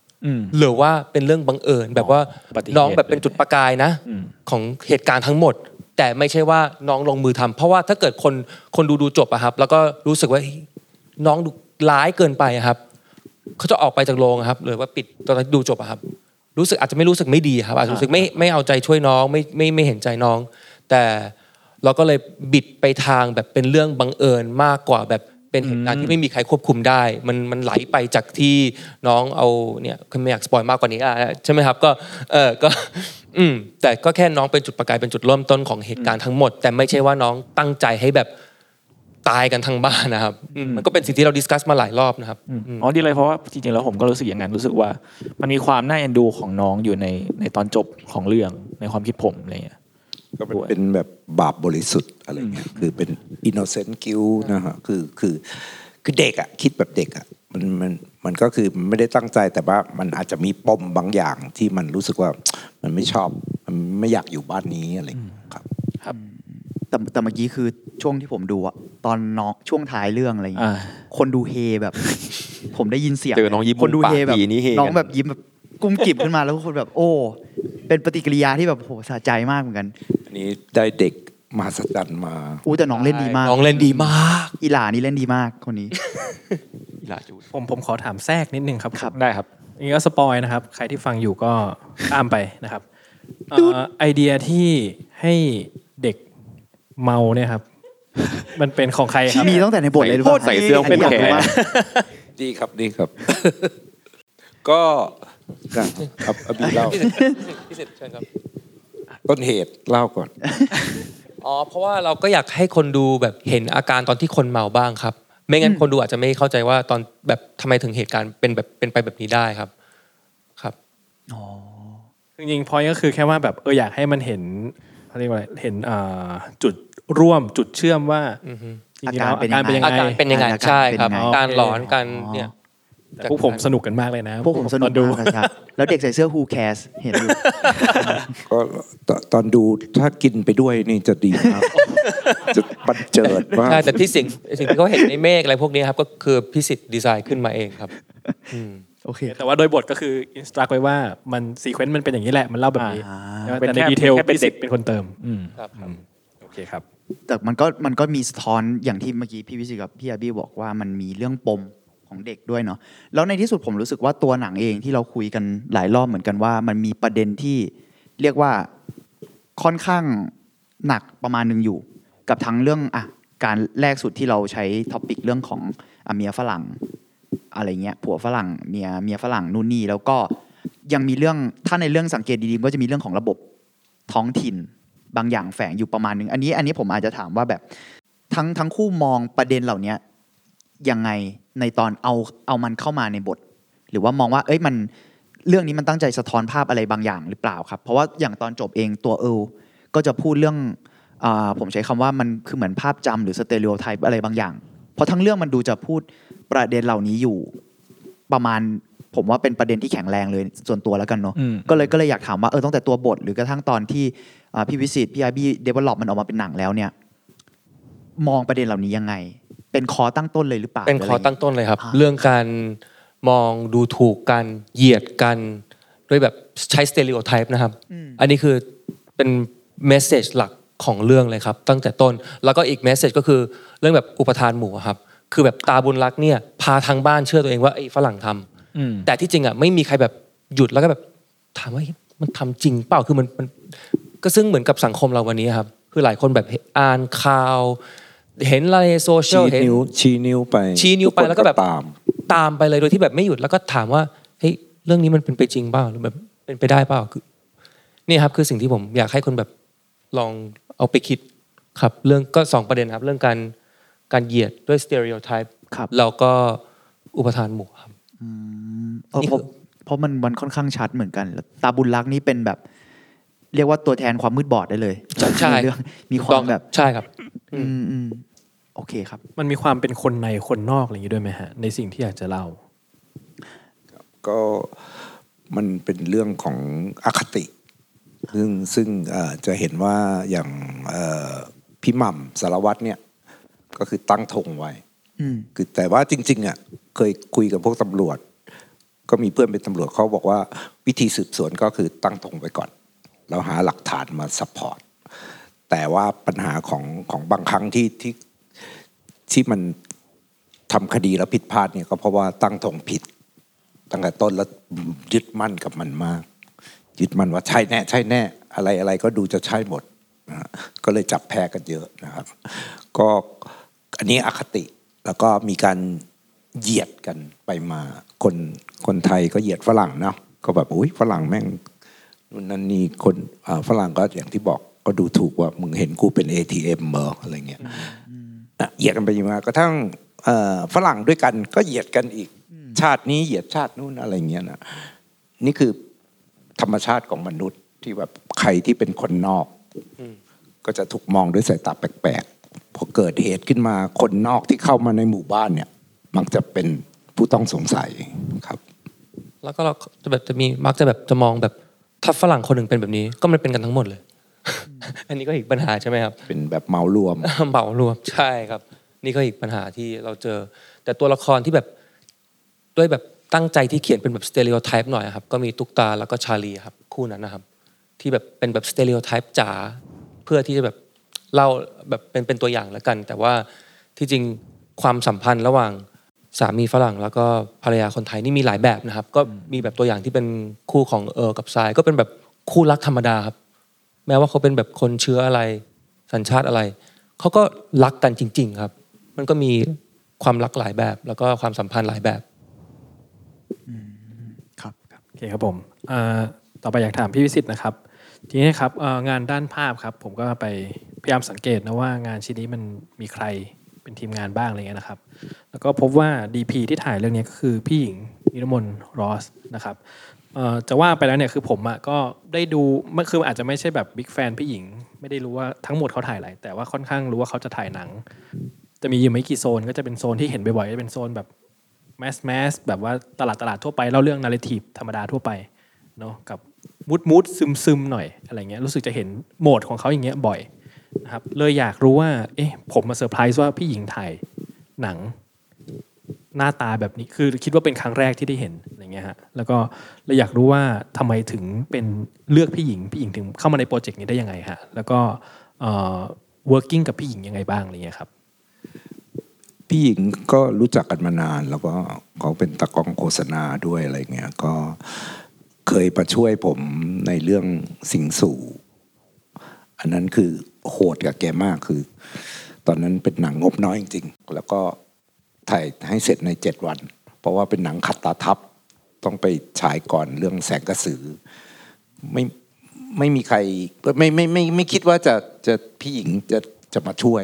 S5: หรือว่าเป็นเรื่องบังเอิญแบบว่า
S2: อุบัติเหตุ
S5: น้องแบบเป็นจุดประกายนะ
S2: อืม
S5: ของเหตุการณ์ทั้งหมด แต่ไม่ใช่ว่าน้องลงมือทำเพราะว่าถ้าเกิดคนคนดูดูจบอะครับ แล้วก็รู้สึกว่าเฮ้ยน้องดูร้ายเกินไปอะครับเขาจะออกไปจากโรงอะครับหรือว่าปิดตอนที่ดูจบอะครับ รู้สึกอาจจะไม่รู้สึกไม่ดีครับอาจจะรู้สึกไม่ไม่เอาใจช่วยน้องไม่ไม่ไม่เห็นใจน้อง แต่เราก็เลยบิดไปทางแบบเป็นเรื่องบังเอิญมากกว่าแบบ เป็นเหตุการณ์ที่ไม่มีใครควบคุมได้ มันมันไหลไปจากที่น้องเอาเนี่ยคือไม่อยากสปอยมากกว่านี้อะใช่ไหมครับก็เออก็อืมแต่ก็แค่น้องเป็นจุดประกายเป็นจุดเริ่มต้นของเหตุการณ์ทั้งหมด แต่ไม่ใช่ว่าน้องตั้งใจให้แบบตายกันทั้งบ้านนะครับอืมมันก็เป็นสิ่งที่เรา discuss มาหลายรอบนะครับ
S2: อืมอ๋อดีเลยเพราะว่าจริงๆแล้วผมก็รู้สึกอย่างนั้นรู้สึกว่า มันมีความน่าเอ็นดูของน้องอยู่ในในตอนจบของเรื่องในความคิดผมอะไรเงี้ย
S6: ก็เป็นเป็นแบบบาปบริสุทธิ์อะไรเงี้ยคือเป็น innocent guilt นะฮะคือคือคือเด็กอะคิดแบบเด็กอะมันมันมันก็คือไม่ได้ตั้งใจแต่ว่ามันอาจจะมีปมบางอย่างที่มันรู้สึกว่ามันไม่ชอบมันไม่อยากอยู่บ้านนี้อะไรเงี้ยครับ
S3: แต่แต่เมื่อกี้คือช่วงที่ผมดูอะตอนน้องช่วงท้ายเรื่องอะไรอย่างเงี้ย
S2: อ่า
S3: คนดูเฮแบบ ผมได้ยินเสียง
S4: เจอน้องยิ้ม
S3: คนดูเฮ
S4: มุมปาก
S3: แบบ
S4: ดีนี่เฮกัน
S3: น้องแบบยิ้มแบบ กุ้มกิ่มขึ้นมาแล้วคนแบบโอ้ เป็นปฏิกิริยาที่แบบโหสะใจมากเหมือนกัน
S6: อันนี้ได้เด็กมหัศจรรย์มา
S3: อู้แต่น้องเล่นดีมาก
S5: น้องเล่นดีมาก
S3: อีหลานี่เล่นดีมากคนนี้
S4: อีหลาจูด
S1: ผมผมขอถามแทรกนิดนึงครับ
S3: ครับ
S2: ได้ครับ
S1: นี่ก็สปอยนะครับ ใครที่ฟังอยู่ก็ข้ามไปนะครับเอ่อไอเดียที่ให้เด็กเมาเนี่ยครับ มันเป็นของใครครับ
S3: มีตั้งแต่ในบทเลยหรือเปล่า
S4: ใส่เสื้อเป็น
S3: ยาก
S4: แข
S3: รู้
S4: น
S3: มาก
S6: ดีครับดีครับ ก็ ครับอบีเล่า
S5: พี่สิทธิ์เชิญครับ
S6: ต้นเหตุเล่าก่อน
S5: อ๋อเพราะว่าเราก็อยากให้คนดูแบบเห็นอาการตอนที่คนเมาบ้างครับ ไม่งั้นคนดูอาจจะไม่เข้าใจว่าตอนแบบทำไมถึงเหตุการณ์เป็นแบบเป็นไปแบบนี้ได้ครับครับ
S1: จริงๆพอยก็คือแค่ว่าแบบเอออยากให้มันเห็นเขาเรียกว่าอะไรเห็นอ่าจุดร่วมจุดเชื่อมว่าจริงๆแล้ว
S3: อา
S1: อา
S3: การ
S1: การ
S3: เป็
S1: เป็นน
S3: ยั
S1: ยังง
S3: ไง
S1: ไง
S5: อาการเป็นยังไง
S3: อาการ
S5: ใช่ครับ
S3: เป็นยังไง
S5: การหลอนการเนี่ย
S1: แต่ พวกผมสนุกกันมากเลยนะ
S3: พวกผมสนุก
S1: ตอดู
S3: มากครับ แล้วเด็กใส่เสื้อ Who cares เห็นอยู่
S6: ก็ตอนดูถ้ากินไปด้วยนี่จะดีมากจะบรรเจิดมาก
S5: ใช่แต่ที่สิ่งสิ่งที่เขาเห็นในเมฆอะไรพวกนี้ครับ ก็คือพี่วิศิษฏ์ดีไซน์ขึ้นมาเองครับ
S3: โอเค
S1: แต่ว่าโดยบทก็คือ instruct ไว้ว่ามัน sequence มันเป็นอย่างนี้แหละมันเล่าแบบนี้
S3: อ่า
S1: ใช่ไหม
S2: เป็น
S1: แต่ใน
S2: แค่
S1: detail
S2: แค่เป็น
S1: พี่วิศิท
S2: เด็ก
S1: เป็นคนเติม
S2: อืม
S5: ครับ
S1: โอเคครับ
S3: แต่มันก็มันก็มีสะท้อนอย่างที่เมื่อกี้พี่วิศิษฏ์กับพี่อาบี้บอกว่ามันมีเรื่องปม ของเด็กด้วยเนาะแล้วในที่สุดผมรู้สึกว่าตัวหนังเองที่เราคุยกันหลายรอบเหมือนกันว่า มันมีประเด็นที่เรียกว่าค่อนข้างหนักประมาณหนึ่งอยู่ กับทั้งเรื่องอะการแรกสุดที่เราใช้ topic เรื่องของอเมียฝรั่งอะไรเงี้ยผัวฝรั่งเมียเมียฝรั่งนู่นนี่แล้วก็ยังมีเรื่องถ้าในเรื่องสังเกตดีๆก็จะมีเรื่องของระบบท้องถิ่นบางอย่างแฝงอยู่ประมาณนึงอันนี้อันนี้ผมอาจจะถามว่าแบบทั้งทั้งคู่มองประเด็นเหล่านี้ยังไง ในตอนเอาเอามันเข้ามาในบท หรือว่ามองว่า เอ้ยมันเรื่องนี้มันตั้งใจสะท้อนภาพอะไรบางอย่างหรือเปล่าครับ เพราะว่าอย่างตอนจบเองตัวเอลก็จะพูดเรื่องอาผมใช้คำว่ามันคือเหมือนภาพจำหรือสเต r ร o ไทป์อะไรบางอย่าง เพราะทั้งเรื่องมันดูจะพูดประเด็นเหล่านี้อยู่ประมาณผมว่าเป็นประเด็นที่แข็งแรงเลยส่วนตัวแล้วกันเนาะ
S2: อืม
S3: ก็เลยก็เลยอยากถามว่าเออตั้งแต่ตัวบท หรือกระทั่งตอนที่อ่าพี่วิศิษฏ์พี่ไอบี้ develop มันออกมาเป็นหนังแล้วเนี่ย มองประเด็นเหล่านี้ยังไง เป็น core ตั้งต้นเลยหรือเปล่า
S5: เป็น core
S3: หรืะไร
S5: ตั้งต้นเลยครับ
S3: อ่า
S5: เรื่องการมองดูถูกกันเหยียดกันด้วยแบบใช้สเต r ร o โอไทป์นะครับ อันนี้คือเป็น message หลักของเรื่องเลยครับ ตั้งแต่ต้นแล้วก็อีก message ก็คือเรื่องแบบอุปาทานหมู่อะครับ คือแบบตาบุญรักเนี่ยพาทางบ้านเชื่อตัวเองว่าไอ้ฝรั่งทำ
S2: อืม
S5: แต่ที่จริงอะไม่มีใครแบบหยุดแล้วก็แบบถามว่าเฮ้ยมันทำจริงเปล่าคือมันมันก็ซึ่งเหมือนกับสังคมเราวันนี้ครับ คือหลายคนแบบอ่านข่าว เห็นอะไรโซเชียล
S6: ชี้
S5: เห็น
S6: นิ้วชี้นิ้วไป
S5: ชี้นิ้วไป
S6: ทุค
S5: แล้วก็แบบ
S6: ตาม
S5: ตามไปเลยโดยที่แบบไม่หยุดแล้วก็ถามว่าเฮ้ยเรื่องนี้มันเป็นไปจริงเปล่าหรือแบบเป็นไปได้เปล่าคือนี่ครับคือสิ่งที่ผมอยากให้คนแบบลองเอาไปคิดครับ เรื่องก็สองประเด็นครับ เรื่องการการเหยียดด้วย stereotype
S3: ครับ
S5: แล้วก็อุปทานหมู่ครับ
S3: เออ
S5: นี่
S3: เพ
S5: คื
S3: ราะ
S5: อ
S3: เพราะมันมันค่อนข้างชัดเหมือนกันแล้วตาบุญรักนี่เป็นแบบ เรียกว่าตัวแทนความมืดบอดได้เลย
S5: ใช่
S3: นเรื่องมีความแบบ
S5: ใช่ครับ
S3: อืมอืม โอเคครับ
S1: มันมีความเป็นคนในคนนอกอะไรอย่างนี้ด้วยไหมฮะในสิ่งที่อยากจะเล่า
S6: ก็มันเป็นเรื่องของอคติ ซึ่งซึ่งเอ่อจะเห็นว่าอย่างเอ่อพี่หม่ำสารวัตรเนี่ย ก็คือตั้งธงไว้
S3: อืม
S6: คือแต่ว่าจริง ๆ อะ เคยคุยกับพวกตำรวจ ก็มีเพื่อนเป็นตำรวจเขาบอกว่าวิธีสืบสวนก็คือตั้งธงไว้ก่อน แล้วหาหลักฐานมา support แต่ว่าปัญหาของของบางครั้งที่ที่ ที่มันทำคดีแล้วผิดพลาดเนี่ยก็เพราะว่าตั้งธงผิด ตั้งแต่ต้นแล้วยึดมั่นกับมันมาก ยึดมั่นว่าใช่แน่ ใช่แน่ อะไรอะไรก็ดูจะใช่หมดนะก็เลยจับแพ้กันเยอะนะครับ ก็อันนี้อคติแล้วก็มีการเหยียดกันไปมาคนคนไทยก็เหยียดฝรั่งเนาะก็แบบอุ้ยฝรั่งแม่งนู่นนั่นนี่คนฝรั่งก็อย่างที่บอกก็ดูถูกว่ามึงเห็นกูเป็น ATM เหรออะไรเงี้ย เหยียดกันไปมากระทั่งฝรั่งด้วยกันก็เหยียดกันอีกชาตินี้เหยียดชาตินู้นอะไรเงี้ยนะนี่คือธรรมชาติของมนุษย์ที่แบบใครที่เป็นคนนอก ก็จะถูกมองด้วยสายตาแปลกๆพอเกิดเหตุขึ้นมาคนนอกที่เข้ามาในหมู่บ้านเนี่ย มักจะเป็นผู้ต้องสงสัยครับ
S5: แล้วก็เราจะแบบจะมีมักจะแบบจะมองแบบถ้าฝรั่งคนหนึ่งเป็นแบบนี้ ก็มันเป็นกันทั้งหมดเลย อันนี้ก็อีกปัญหาใช่ไหมครับ
S6: เป็นแบบเมารวม
S5: เหมารวมใช่ครับ นี่ก็อีกปัญหาที่เราเจอ แต่ตัวละครที่แบบด้วยแบบตั้งใจที่เขียนเป็นแบบสเต r ร o โอไทป์หน่อยครับ ก็มีตุ๊กตาแล้วก็ชาลีครับ คู่นั้นนะครับ ที่แบบเป็นแบบสเต r ร o โอไทป์จ๋าเพื่อที่จะแบบเล่าแบบเป็นเป็นตัวอย่างแล้วกัน แต่ว่าที่จริงความสัมพันธ์ระหว่างสามีฝรั่งแล้วก็ภรรยาคนไทยนี่มีหลายแบบนะครับ ก็มีแบบตัวอย่างที่เป็นคู่ของเออกับทราย ก็เป็นแบบคู่รักธรรมดาครับ แม้ว่าเขาเป็นแบบคนเชื้ออะไร สัญชาติอะไร เขาก็รักกันจริง ๆ ครับ มันก็มีความรักหลายแบบ แล้วก็ความสัมพันธ์หลายแบบ
S3: ครับครับ
S1: โอเคครับผมต่อไปอยากถามพี่วิสิตนะครับ ทีนี้ครับงานด้านภาพครับ ผมก็ไปพยายามสังเกตนะว่างานชิ้นนี้มันมีใครเป็นทีมงานบ้างอะไรเงี้ยนะครับ แล้วก็พบว่า DP ที่ถ่ายเรื่องนี้ก็คือพี่หญิงนิรมนรอสนะครับ จะว่าไปแล้วเนี่ยคือผมอะก็ได้ดูมันคืออาจจะไม่ใช่แบบ big fan พี่หญิง ไม่ได้รู้ว่าทั้งหมดเขาถ่ายอะไร แต่ว่าค่อนข้างรู้ว่าเขาจะถ่ายหนัง จะมีอยู่ไม่กี่โซนก็จะเป็นโซนที่เห็นบ่อยๆจะเป็นโซนแบบ mass mass แบบว่าตลาดตลาดทั่วไปเล่าเรื่อง narrative ธรรมดาทั่วไปเนาะกับ mood mood ซึมซึมหน่อยอะไรเงี้ยรู้สึกจะเห็น mood ของเขาอย่างเงี้ยบ่อยนะครับเลยอยากรู้ว่าเอ๊ะผมมาเซอร์ไพรส์ว่าพี่หญิงถ่ายหนัง หน้าตาแบบนี้คือคิดว่าเป็นครั้งแรกที่ได้เห็นอะไรเงี้ยฮะแล้วก็เลยอยากรู้ว่าทำไมถึงเป็นเลือกพี่หญิงพี่หญิงถึงเข้ามาในโปรเจกต์นี้ได้ยังไงฮะแล้วก็เอ่อ working กับพี่หญิงยังไงบ้างอะไรเงี้ยครับ
S6: พี่หญิงก็รู้จักกันมานาน แล้วก็เขาเป็นตากองโฆษณาด้วยอะไรเงี้ยก็เคยมาช่วยผมในเรื่องสิงสู่อันนั้นคือโหดกับแกมากคือ ตอนนั้นเป็นหนังงบน้อยจริงๆแล้วก็ ถ่ายให้เสร็จในเจ็ดวัน เพราะว่าเป็นหนังขัดตาทับ ต้องไปฉายก่อนเรื่องแสงกระสือ ไม่ไม่มีใครไม่ไม่ไม่ไม่คิดว่าจะจะพี่หญิงจะจะมาช่วย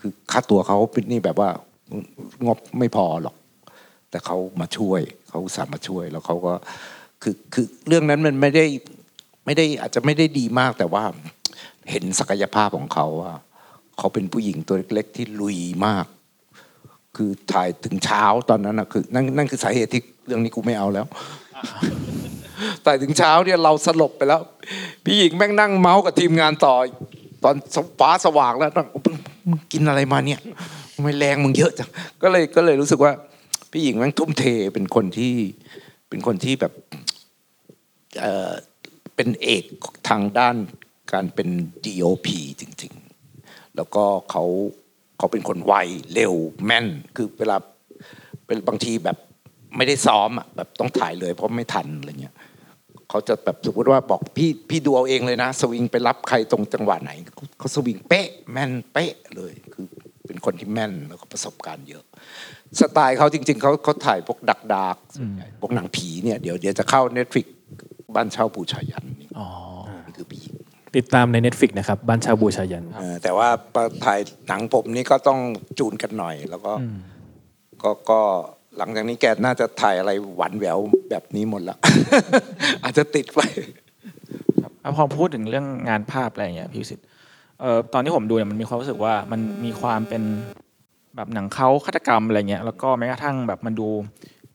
S6: คือค่าตัวเขาเป็นนี่แบบว่างบไม่พอหรอก แต่เขามาช่วยเขาสามารถมาช่วยแล้วเขาก็คือคือเรื่องนั้นมันไม่ได้ไม่ได้อาจจะไม่ได้ดีมากแต่ว่าเห็นศักยภาพของเขาว่าเขาเป็นผู้หญิงตัวเล็กๆที่ลุยมาก คือถ่ายถึงเช้าตอนนั้นนะคือนั่นนั่นคือสาเหตุที่เรื่องนี้กูไม่เอาแล้วแต่ถึงเช้าเนี่ยเราสลบไปแล้ว พี่หญิงแม่งนั่งเมาส์กับทีมงานต่อ ตอนฟ้าสว่างแล้วนั่งมึงมึงกินอะไรมาเนี่ยทำไมแรงมึงเยอะจังก็เลยก็เลยรู้สึกว่า พี่หญิงแม่งทุ่มเทเป็นคนที่เป็นคนที่แบบเอ่อเป็นเอกทางด้านการเป็น DOP จริง ๆ แล้วก็เขา เขาเป็นคนไวเร็วแม่น คือเวลาเป็นบางทีแบบไม่ได้ซ้อมอะแบบต้องถ่ายเลย เพราะไม่ทันอะไรเงี้ยเขาจะแบบสมมติว่าบอกพี่พี่ดูเอาเองเลยนะ สวิงไปรับใครตรงจังหวะไหนเขาเขาสวิงเป๊ะแม่นเป๊ะเลยคือเป็นคนที่แม่นแล้วก็ประสบการณ์เยอะ สไตล์เขาจริง ๆเขาเขาถ่ายพวก dark dark ส่วนใหญ่พวกหนังผีเนี่ยเดี๋ยวเดี๋ยวจะเข้า Netflix บ้านเช่าบูชายัญนี่นี่คือพี่หญิง
S1: ติดตามใน Netflix นะครับบ้านเช่าบูชายัญ
S6: เออแต่ว่าถ่ายหนังผมนี่ก็ต้องจูนกันหน่อย แล้วก็ก็ก็หลังจากนี้แกน่าจะถ่ายอะไรหวานแหววแบบนี้หมดละ อาจจะติดไป
S2: อะพอพูดถึงเรื่องงานภาพอะไรอย่างเงี้ยพี่วิศิษฏ์เอ่อตอนที่ผมดูเนี่ยมันมีความรู้สึกว่ามันมีความเป็นแบบหนังเขาฆาตกรรมอะไรเงี้ยแล้วก็แม้กระทั่งแบบมันดู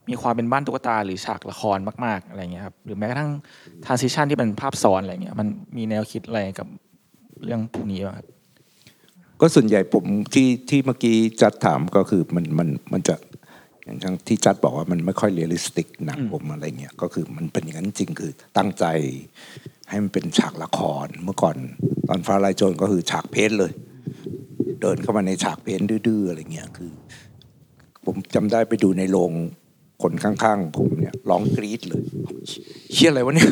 S2: มีความเป็นบ้านตุ๊กตาหรือฉากละครมาก ๆอะไรเงี้ยครับหรือแม้กระทั่ง transition ที่เป็นภาพซ้อนอะไรเงี้ยมันมีแนวคิดอะไรกับเรื่องพวกนี้บ้างครับ
S6: ก็ส่วนใหญ่ผมที่ที่เมื่อกี้จัดถามก็คือมันมันมันจะอย่างทางที่จัดบอกว่ามันไม่ค่อย realistic หนังผมอะไรเงี้ยก็คือมันเป็นอย่างนั้นจริงคือตั้งใจให้มันเป็นฉากละครเมื่อก่อน ตอนฟ้าลายโจรก็คือฉากเพ้นท์เลย เดินเข้ามาในฉากเพ้นท์ดื้อๆอะไรเงี้ยคือ ผมจำได้ไปดูในโรง คนข้างๆผมเนี่ยร้องกรี๊ดเลยเชี่ยอะไรวะเนี่ย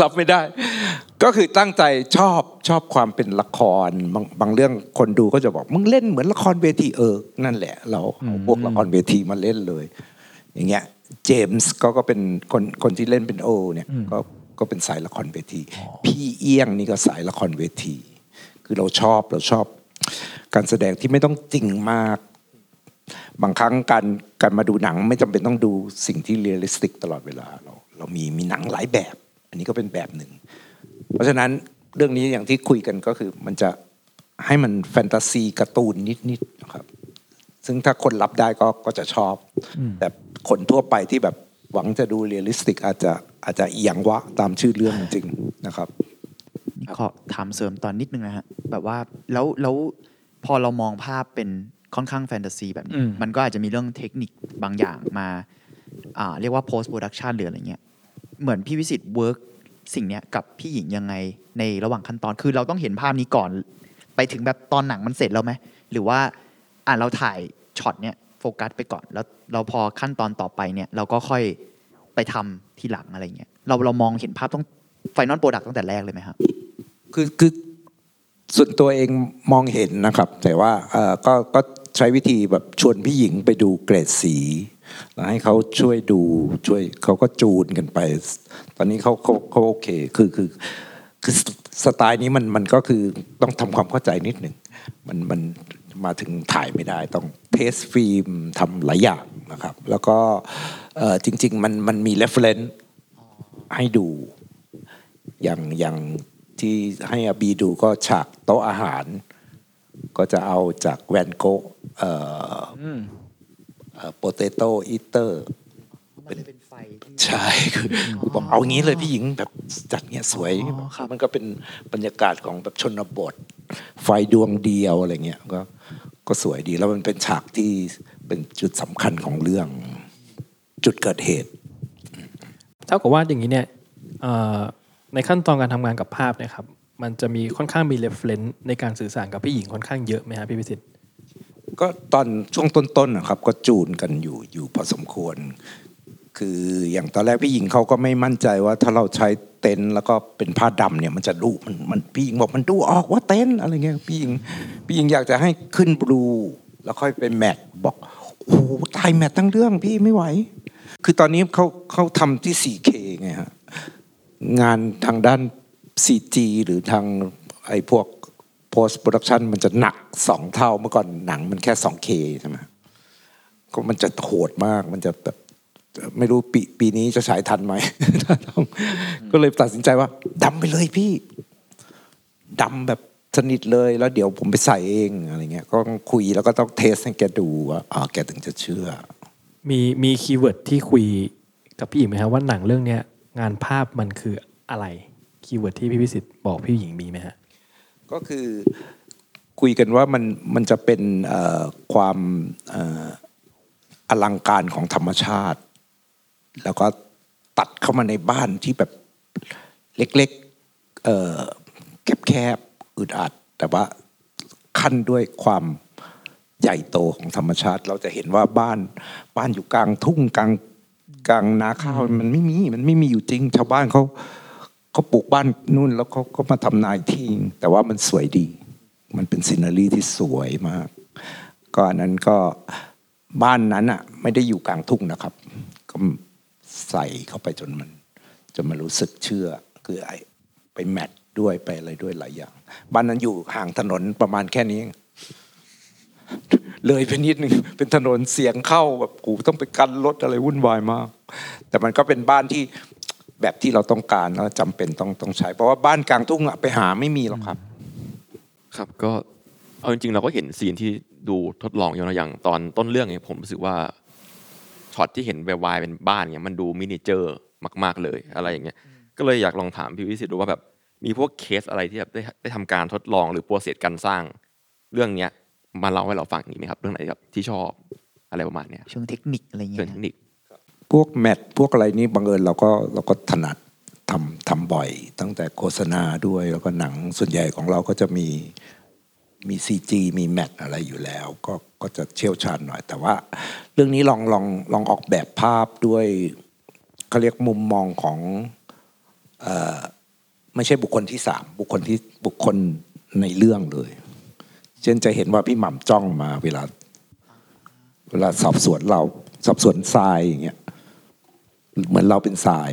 S6: รับไม่ได้ ก็คือตั้งใจชอบชอบความเป็นละครบางบางเรื่องคนดูก็จะบอกมึงเล่นเหมือนละครเวทีเออ นั่นแหละ เราเอาพวกละครเวทีมาเล่นเลย อย่างเงี้ย เจมส์ก็ก็เป็นคนคนที่เล่นเป็นโอ เนี่ย ก็ก็เป็นสายละครเวที พี่เอี้ยงนี่ก็สายละครเวที คือเราชอบเราชอบ การแสดงที่ไม่ต้องจริงมาก บางครั้งการการมาดูหนังไม่จำเป็นต้องดูสิ่งที่ realistic ตลอดเวลาเราเรามีมีหนังหลายแบบ อันนี้ก็เป็นแบบหนึ่ง เพราะฉะนั้นเรื่องนี้อย่างที่คุยกันก็คือมันจะให้มันแฟนตาซีการ์ตูนนิดๆนะครับ ซึ่งถ้าคนรับได้ก็ก็จะชอบ แต่คนทั่วไปที่แบบหวังจะดู realistic อาจจะอาจจะอิหยังวะตามชื่อเรื่องจริงๆนะครับ
S3: ขอถามเสริมตอนนิดนึงนะฮะแบบว่าแล้วแล้วพอเรามองภาพเป็น ค่อนข้างแฟนตาซีแบบนี้
S2: อืม
S3: มันก็อาจจะมีเรื่องเทคนิคบางอย่างมาอ่าเรียกว่า post production หรืออะไรเงี้ย เหมือนพี่วิศิษฏ์ work สิ่งเนี้ยกับพี่หญิงยังไงในระหว่างขั้นตอน คือเราต้องเห็นภาพนี้ก่อน ไปถึงแบบตอนหนังมันเสร็จแล้วไหม หรือว่าอ่าเราถ่ายช็อตเนี้ยโฟกัสไปก่อน แล้วเราพอขั้นตอนต่อไปเนี่ยเราก็ค่อยไปทำทีหลังอะไรเงี้ย เราเรามองเห็นภาพต้อง final product ตั้งแต่แรกเลยไหมครับ
S6: คือคือส่วนตัวเองมองเห็นนะครับ แต่ว่าเอ่อก็ก็ ใช้วิธีแบบชวนพี่หญิงไปดูเกรดสีแล้วให้เขาช่วยดูช่วยเขาก็จูนกันไป ตอนนี้เขาเขาเขาโอเคคือคือคือสไตล์นี้มันมันก็คือต้องทำความเข้าใจนิดหนึ่งมันมันมาถึงถ่ายไม่ได้ ต้องเทสฟิล์มทำหลายอย่างนะครับ แล้วก็จริง ๆ มันมันมี reference ให้ดูอย่างอย่างที่ให้อบีดูก็ฉากโต๊ะอาหาร ก็จะเอาจากแวนโกะเอ่อโปเตโต้อีเตอร์
S3: มันเป็นไฟที่
S6: ใช่คือคือบอกเอางี้เลยพี่หญิงแบบจัดเงี้ยสวย
S3: อ๋อครับ
S6: มันก็เป็นบรรยากาศของแบบชนบท ไฟดวงเดียวอะไรเงี้ยก็ก็สวยดีแล้วมันเป็นฉากที่เป็นจุดสำคัญของเรื่องจุดเกิดเหตุ
S1: เท่ากับว่าอย่างนี้เนี่ยเอ่อในขั้นตอนการทำงานกับภาพเนะครับ มันจะมีค่อนข้างมี reference ในการสื่อสารกับพี่หญิงค่อนข้างเยอะไหมครับพี่วิศิษฏ์
S6: ก็ตอนช่วงต้นๆนะครับ ก็จูนกันอยู่อยู่พอสมควร คืออย่างตอนแรกพี่หญิงเขาก็ไม่มั่นใจว่าถ้าเราใช้เต็นท์แล้วก็เป็นผ้าดำเนี่ยมันจะดูมันมันพี่หญิงบอกมันดูออกว่าเต็นท์อะไรเงี้ยพี่หญิงพี่หญิงอยากจะให้ขึ้น blue แล้วค่อยไป matte บอกโอ้ตาย matte ทั้งเรื่องพี่ไม่ไหว คือตอนนี้เขาเขาทำที่ 4K ไงฮะงานทางด้าน CG หรือทางไอ้พวก post production มันจะหนักสองเท่าเมื่อก่อนหนังมันแค่ 2K ใช่ไหมก็มันจะโหดมากมันจะแบบไม่รู้ปีปีนี้จะฉายทันไหมต้องก็เลยตัดสินใจว่าดำไปเลยพี่ดำแบบสนิทเลยแล้วเดี๋ยวผมไปใส่เองอะไรเงี้ยก็ต้องคุยแล้วก็ต้องเทสให้แกดูว่าอ่าแกถึงจะเชื่อ
S1: มีมี keyword ที่คุยกับพี่หญิงไหมครับว่าหนังเรื่องเนี้ยงานภาพมันคืออะไร keyword ที่พี่วิศิษฏ์บอกพี่หญิงมีไหมฮะ
S6: ก็คือคุยกันว่ามันมันจะเป็นความอลังการของธรรมชาติ แล้วก็ตัดเข้ามาในบ้านที่แบบเล็กๆเอ่อแคบๆอึดอัด แต่ว่าขั้นด้วยความใหญ่โตของธรรมชาติ เราจะเห็นว่าบ้านบ้านอยู่กลางทุ่งกลางกลางนาข้าวมันไม่มีมันไม่มีอยู่จริง ชาวบ้านเขา เขาปลูกบ้านนู่นแล้วเขาก็มาทำนายที่แต่ว่ามันสวยดี มันเป็นซีนารีที่สวยมาก ก็อันนั้นก็บ้านนั้นอะ ไม่ได้อยู่กลางทุ่งนะครับ ก็ใส่เข้าไปจนมันจนมันรู้สึกเชื่อคือไอไปแมทด้วยไปอะไรด้วยหลายอย่าง บ้านนั้นอยู่ห่างถนนประมาณแค่นี้เองเลยไปนิดนึงเป็นถนนเสียงเข้าแบบกูต้องไปกันรถอะไรวุ่นวายมาก แต่มันก็เป็นบ้านที่ แบบที่เราต้องการแล้วจำเป็นต้องต้องใช้ เพราะว่าบ้านกลางทุ่งอะไปหาไม่มีหรอกครับ
S4: ครับก็เอาจริงๆเราก็เห็นซีนที่ดูทดลองอยู่นะอย่างตอนต้นเรื่องเนี่ยผมรู้สึกว่าช็อตที่เห็นวายๆเป็นบ้านเงี้ยมันดู miniature มาก ๆเลยอะไรอย่างเงี้ยก็เลยอยากลองถามพี่วิศิษฏ์ดูว่าแบบมีพวกเคสอะไรที่แบบได้ได้ทำการทดลองหรือ process การสร้างเรื่องเนี้ยมาเล่าให้เราฟังอย่างนี้ไหมครับ เรื่องไหนแบบที่ชอบอะไรประมาณเนี้ย
S3: เชิงเทคนิคอะไรเงี้ย
S4: เชิงเทคนิค
S6: พวก matte พวกอะไรนี่บังเอิญเราก็เราก็ถนัดทำทำบ่อย ตั้งแต่โฆษณาด้วยแล้วก็หนังส่วนใหญ่ของเราก็จะมีมี CG มี matte อะไรอยู่แล้ว ก็ก็จะเชี่ยวชาญหน่อย แต่ว่า เรื่องนี้ลองลองลองออกแบบภาพด้วยเขาเรียกมุมมองของเอ่อไม่ใช่บุคคลที่สามบุคคลที่บุคคลในเรื่องเลย เช่นจะเห็นว่าพี่หม่ำจ้องมาเวลา เวลาสอบสวนเราสอบสวนทรายอย่างเงี้ย เหมือนเราเป็นทราย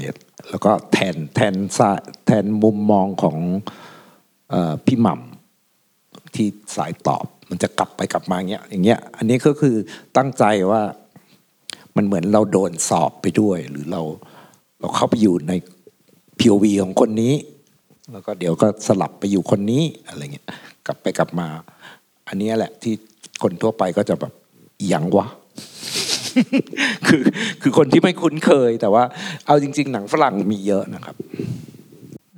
S6: แล้วก็แทนแทนทรายแทนมุมมองของอพี่หม่ำที่สายตอบมันจะกลับไปกลับมาอย่างเงี้ยอย่างเงี้ยอันนี้ก็คือตั้งใจว่ามันเหมือนเราโดนสอบไปด้วย หรือเราเราเข้าไปอยู่ใน POV ของคนนี้ แล้วก็เดี๋ยวก็สลับไปอยู่คนนี้อะไรเงี้ยกลับไปกลับมา อันนี้แหละที่คนทั่วไปก็จะแบบหย่งวะ คือคือคนที่ไม่คุ้นเคยแต่ว่า เอาจริง ๆ หนังฝรั่งมีเยอะนะครับ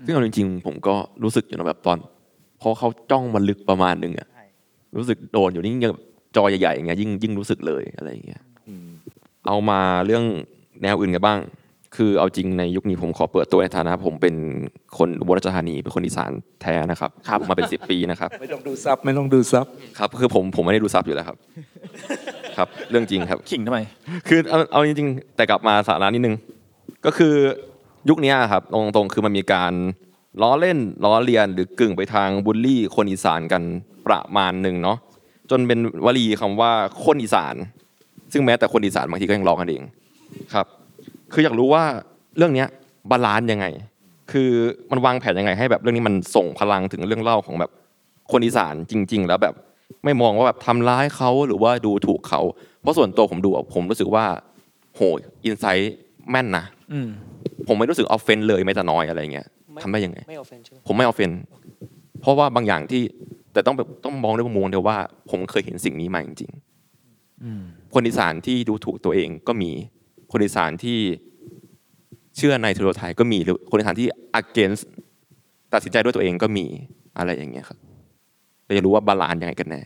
S4: ซึ่งเอาจริง ๆ ผมก็รู้สึกอยู่นะแบบตอนเพราะเขาจ้องมาลึกประมาณหนึ่งอะรู้สึกโดนอยู่นี่ยังจอใหญ่ๆอย่างเงี้ยยิ่งยิ่งรู้สึกเลยอะไรอย่างเงี้ยเอามาเรื่องแนวอื่นกันบ้าง คือเอาจริงในยุคนี้ผมขอเปิดตัวในฐานะ ผมเป็นคนอุบลราชธานีเป็นคนอีสานแท้นะครับครับมาเป็นสิบปีนะครับ
S6: ไม่ต้องดูซับไม่ต้องดูซับ
S4: ครับ คือผมผมไม่ได้ดูซับอยู่แล้วครับ ครับ เรื่องจริงครับ
S2: ขิงทำไม
S4: คือเอาเอาจริงๆแต่กลับมาสาระนิดนึง ก็คือยุคเนี้ยครับตรงๆคือมันมีการล้อเล่นล้อเลียนหรือกึ่งไปทางบูลลี่คนอีสานกันประมาณหนึ่งเนาะจนเป็นวลีคำว่าคนอีสาน ซึ่งแม้แต่คนอีสานบางทีก็ยังล้อกันเองครับ คืออยากรู้ว่าเรื่องเนี้ย balance ยังไง คือมันวางแผนยังไงให้แบบเรื่องนี้มันส่งพลังถึงเรื่องเล่าของแบบคนอีสานจริง ๆ แล้วแบบ ไม่มองว่าแบบทำร้ายเขาหรือว่าดูถูกเขา เพราะส่วนตัวผมดูอะผมรู้สึกว่า โห insight แม่นนะ
S2: อืม
S4: ผมไม่รู้สึก offend เลยแม้แต่น้อยอะไรเงี้ยทำได้ยังไง
S5: ไม offend ใช่ไหม
S4: ผมไม่ offend เพราะว่าบางอย่างที่แต่ต้องแบบต้องมองด้วยมุมมองเดียวว่า ผมเคยเห็นสิ่งนี้มาจริงๆคนอีสานที่ดูถูกตัวเองก็มี คนอีสานที่เชื่อใน stereotype ก็มีหรือคนอีสานที่ against ตัดสินใจด้วยตัวเองก็มีอะไรอย่างเงี้ยครับ แต่จะรู้ว่าบาลานซ์ยังไงกันแน่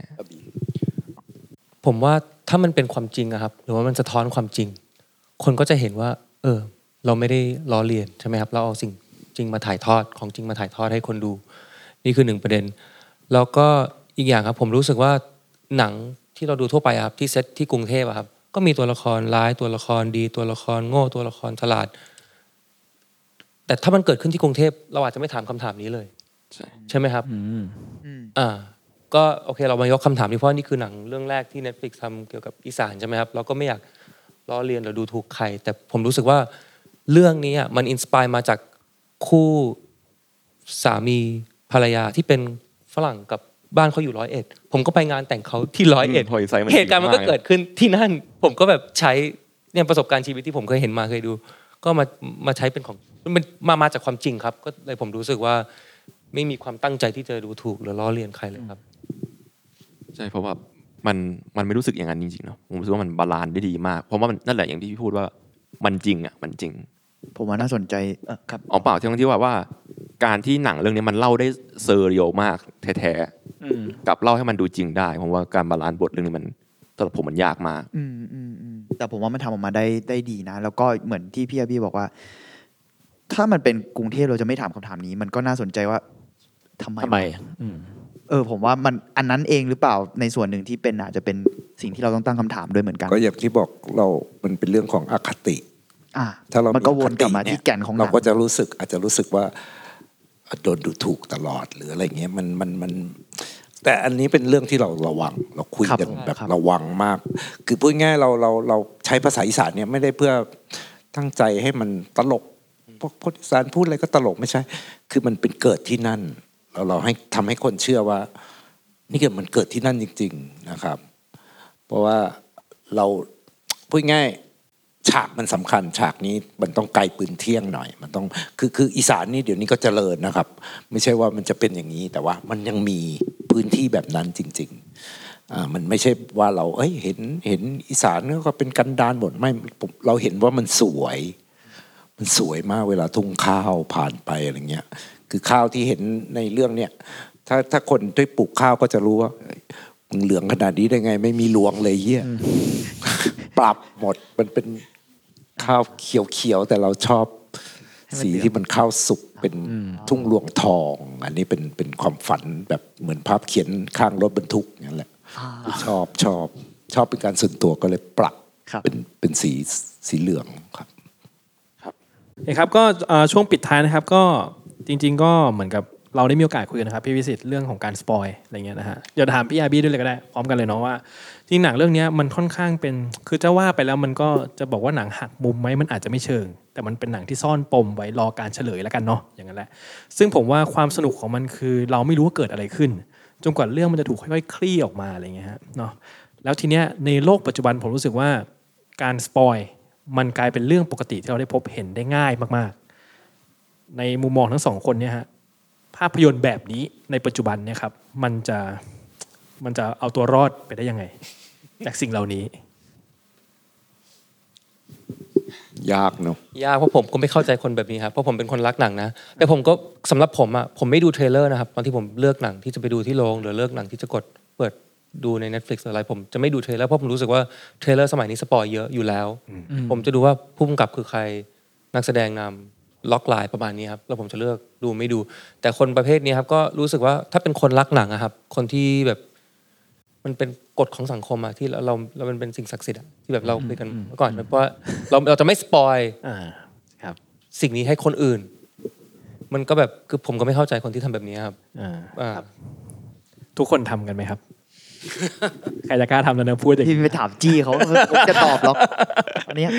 S5: ผมว่าถ้ามันเป็นความจริงอะครับ หรือว่ามันสะท้อนความจริง คนก็จะเห็นว่า เออ เราไม่ได้ล้อเลียนใช่ไหมครับ เราเอาสิ่งจริงมาถ่ายทอดของจริงมาถ่ายทอดให้คนดู นี่คือหนึ่งประเด็น แล้วก็อีกอย่างครับ ผมรู้สึกว่าหนังที่เราดูทั่วไปอะครับที่เซตที่กรุงเทพอะครับ ก็มีตัวละครร้ายตัวละครดี ตัวละครโง่ตัวละครฉลาด แต่ถ้ามันเกิดขึ้นที่กรุงเทพเราอาจจะไม่ถามคำถามนี้เลย
S4: ใช่
S5: ใช่ไหมครับอ่า ก็โอเคเรามายกคำถามนี้เพราะนี่คือหนังเรื่องแรกที่ Netflix ทำเกี่ยวกับอีสานใช่ไหมครับเราก็ไม่อยากล้อเลียนหรือดูถูกใคร แต่ผมรู้สึกว่าเรื่องนี้อะมันอินสปายมาจากคู่สามีภรรยาที่เป็นฝรั่งกับบ้านเขาอยู่ร้อยเอ็ดผมก็ไปงานแต่งเขาที่ร้อยเอ็ด
S4: อืมพอ insight มัน
S5: เหตุการณ์มันก็
S4: ดีมาก
S5: เกิดขึ้นที่นั่น ผมก็แบบใช้เนี่ยประสบการณ์ชีวิตที่ผมเคยเห็นมาเคยดู ก็มามาใช้เป็นของมันมามาจากความจริงครับ ก็เลยผมรู้สึกว่าไม่มีความตั้งใจที่จะดูถูกหรือล้อเลียนใครเลยครับ
S4: ใช่เพราะว่ามันมันไม่รู้สึกอย่างนั้นจริงๆเนาะผมรู้สึกว่ามัน balance ได้ดีมาก เพราะว่ามันนั่นแหละอย่างที่พี่พูดว่ามันจริงอะมันจริง
S3: ผมว่าน่าสนใจเอ่อครับ
S4: อ๋อเปล่าที่ที่ว่าว่า การที่หนังเรื่องนี้มันเล่าได้ surreal มากแท้
S2: อืม
S4: ๆกับเล่าให้มันดูจริงได้ผมว่าการ balance บทเรื่องนี้มันสำหรับผมมันยากมาก
S3: อืมอืมอืมแต่ผมว่ามันทำออกมาได้ได้ดีนะ แล้วก็เหมือนที่พี่อาบี้บอกว่า ถ้ามันเป็นกรุงเทพเราจะไม่ถามคำถามนี้ มันก็น่าสนใจว่าทำไม
S2: ทำไมอืม
S3: เออผมว่ามันอันนั้นเองหรือเปล่าในส่วนหนึ่งที่เป็นอาจจะเป็นสิ่งที่เราต้องตั้งคำถามด้วยเหมือนกัน
S6: ก็อย่างที่บอกเรามันเป็นเรื่องของอคติ
S3: อ่า
S6: ถ้าเรา
S3: มันก็วนกลับมา
S6: อคติ
S3: ที่แก่นของห
S6: เรา
S3: นัง
S6: ก็จะรู้สึกอาจจะรู้สึกว่าโดนดูถูกตลอดหรืออะไรเงี้ยมันมันมัน แต่อันนี้เป็นเรื่องที่เราระวังเราคุยกัน
S3: ครับ
S6: แบบ
S3: ครับ
S6: ระวังมาก คือพูดง่ายๆเราเราเราใช้ภาษาอีสานเนี่ยไม่ได้เพื่อตั้งใจให้มันตลกพวกคนอีสานพูดอะไรก็ตลกไม่ใช่ คือมันเป็นเกิดที่นั่น เราเราให้ทำให้คนเชื่อว่า นี่เกิดมันเกิดที่นั่นจริง ๆนะครับ เพราะว่าเราพูดง่ายฉากมันสำคัญ ฉากนี้มันต้องไกลปืนเที่ยงหน่อย มันต้องคือคืออีสานนี่เดี๋ยวนี้ก็เจริญนะครับ ไม่ใช่ว่ามันจะเป็นอย่างนี้แต่ว่ามันยังมีพื้นที่แบบนั้นจริงอ่ามันไม่ใช่ว่าเราเอ้ยเห็นเห็นอีสานก็เป็นกันดานหมดไม่ผมเราเห็นว่ามันสวย มันสวยมากเวลาทุ่งข้าวผ่านไปอะไรเงี้ย คือข้าวที่เห็นในเรื่องเนี่ยถ้าถ้าคนที่ปลูกข้าวก็จะรู้ว่าเอ้ยมึงเหลืองขนาดนี้ได้ไง ไม่มีรวงเลยเยี่ยปรับหมดมันเป็นข้าวเขียวๆแต่เราชอบสีที่มันข้าวสุกเป็นทุ่งรวงทอง อันนี้เป็นเป็นความฝันแบบเหมือนภาพเขียนข้างรถบรรทุกนั่นแหละชอบชอบ ชอบเป็นการส่วนตัวก็เลยปรับ
S3: ครับ
S6: เป็นเป็นสีสีเหลืองครับ
S1: โอเคครับก็เอ่อช่วงปิดท้ายนะครับก็ จริง ๆ ก็เหมือนกับเราได้มีโอกาสคุยกันนะครับพี่วิสิตเรื่องของการสปอยอะไรเงี้ยนะฮะเดี๋ยวถามพี่อาร์บี้ด้วยเลยก็ได้พร้อมกันเลยเนาะว่าจริงหนังเรื่องนี้มันค่อนข้างเป็นคือจะว่าไปแล้วมันก็จะบอกว่าหนังหักมุมไหมมันอาจจะไม่เชิง แต่มันเป็นหนังที่ซ่อนปมไว้รอการเฉลยแล้วกันเนาะอย่างนั้นแหละซึ่งผมว่าความสนุกของมันคือเราไม่รู้ว่าเกิดอะไรขึ้นจนกว่าเรื่องมันจะถูกค่อยๆคลี่ออกมาอะไรเงี้ยฮะเนาะแล้วทีเนี้ยในโลกปัจจุบันผมรู้สึกว่าการสปอยมันกลายเป็นเรื่องปกติที่เราได้พบเห็นได้ง่ายมากๆ ในมุมมองทั้งสองคนเนี่ยฮะภาพยนตร์แบบนี้ในปัจจุบันเนี่ยครับมันจะมันจะเอาตัวรอดไปได้ยังไง จากสิ่งเหล่านี้
S6: ยากเนาะ
S5: ยากเพราะผมก็ไม่เข้าใจคนแบบนี้ครับเพราะผมเป็นคนรักหนังนะแต่ผมก็สำหรับผมอะผมไม่ดู trailer นะครับตอนที่ผมเลือกหนังที่จะไปดูที่โรงหรือเลือกหนังที่จะกดเปิดดูใน Netflix หรืออะไร ผมจะไม่ดู trailer เพราะผมรู้สึกว่า trailer สมัยนี้สปอยเยอะอยู่แล้ว ผมจะดูว่าผู้กำกับคือใครนักแสดงนำ logline ประมาณนี้ครับแล้วผมจะเลือกดูไม่ดู แต่คนประเภทนี้ครับก็รู้สึกว่าถ้าเป็นคนรักหนังอะครับ คนที่แบบมันเป็นกฎของสังคมอะที่เราเราเรามันเป็นสิ่งศักดิ์สิทธิ์อะที่แบบเราคุยกันเมื่อก่อนเพราะว่าเราเราจะไม่สปอย
S1: อ่าครับ
S5: สิ่งนี้ให้คนอื่น มันก็แบบคือผมก็ไม่เข้าใจคนที่ทำแบบนี้ครับ
S1: อ่า
S5: อ่า
S1: ทุกคนทำกันไหมครับใครจะกล้าทำแล้วนะพูดอย่าง
S3: พี่
S1: นี้
S3: ไปถามจี้เขาผมจะตอบหรอกอันเนี้ย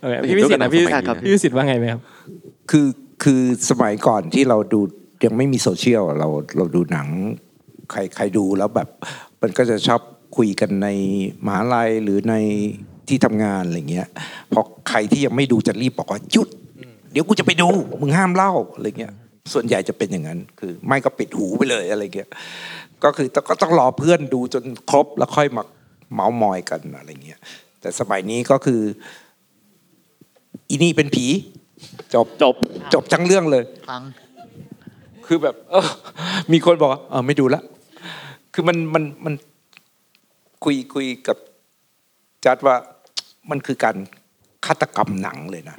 S1: โอเคพี่วิสิตนะพี่
S3: ครับ
S1: พี่วิสิตว่าไงไหมครับ
S6: คือคือสมัยก่อนที่เราดูยังไม่มีโซเชียลเราเราดูหนัง ใครใครดูแล้วแบบ มันก็จะชอบคุยกันในมหาลัยหรือในที่ทำงานอะไรเงี้ยพอใครที่ยังไม่ดูจะรีบบอกว่าหยุด เดี๋ยวกูจะไปดูมึงห้ามเล่าอะไรเงี้ยส่วนใหญ่จะเป็นอย่างนั้น คือ ไม่ก็ปิดหูไปเลยอะไรเงี้ยก็คือก็ต้องรอเพื่อนดูจนครบแล้วค่อยมาเมาส์มอยกันอะไรเงี้ยแต่สมัยนี้ก็คือ อีนี่เป็นผี จบจบจบทั้งเรื่องเลย
S3: พัง
S6: คือแบบ เออ มีคนบอกว่าเออไม่ดูละคือมันมันมันคุยคุยกับจัดว่ามันคือการฆาตกรรมหนังเลยนะ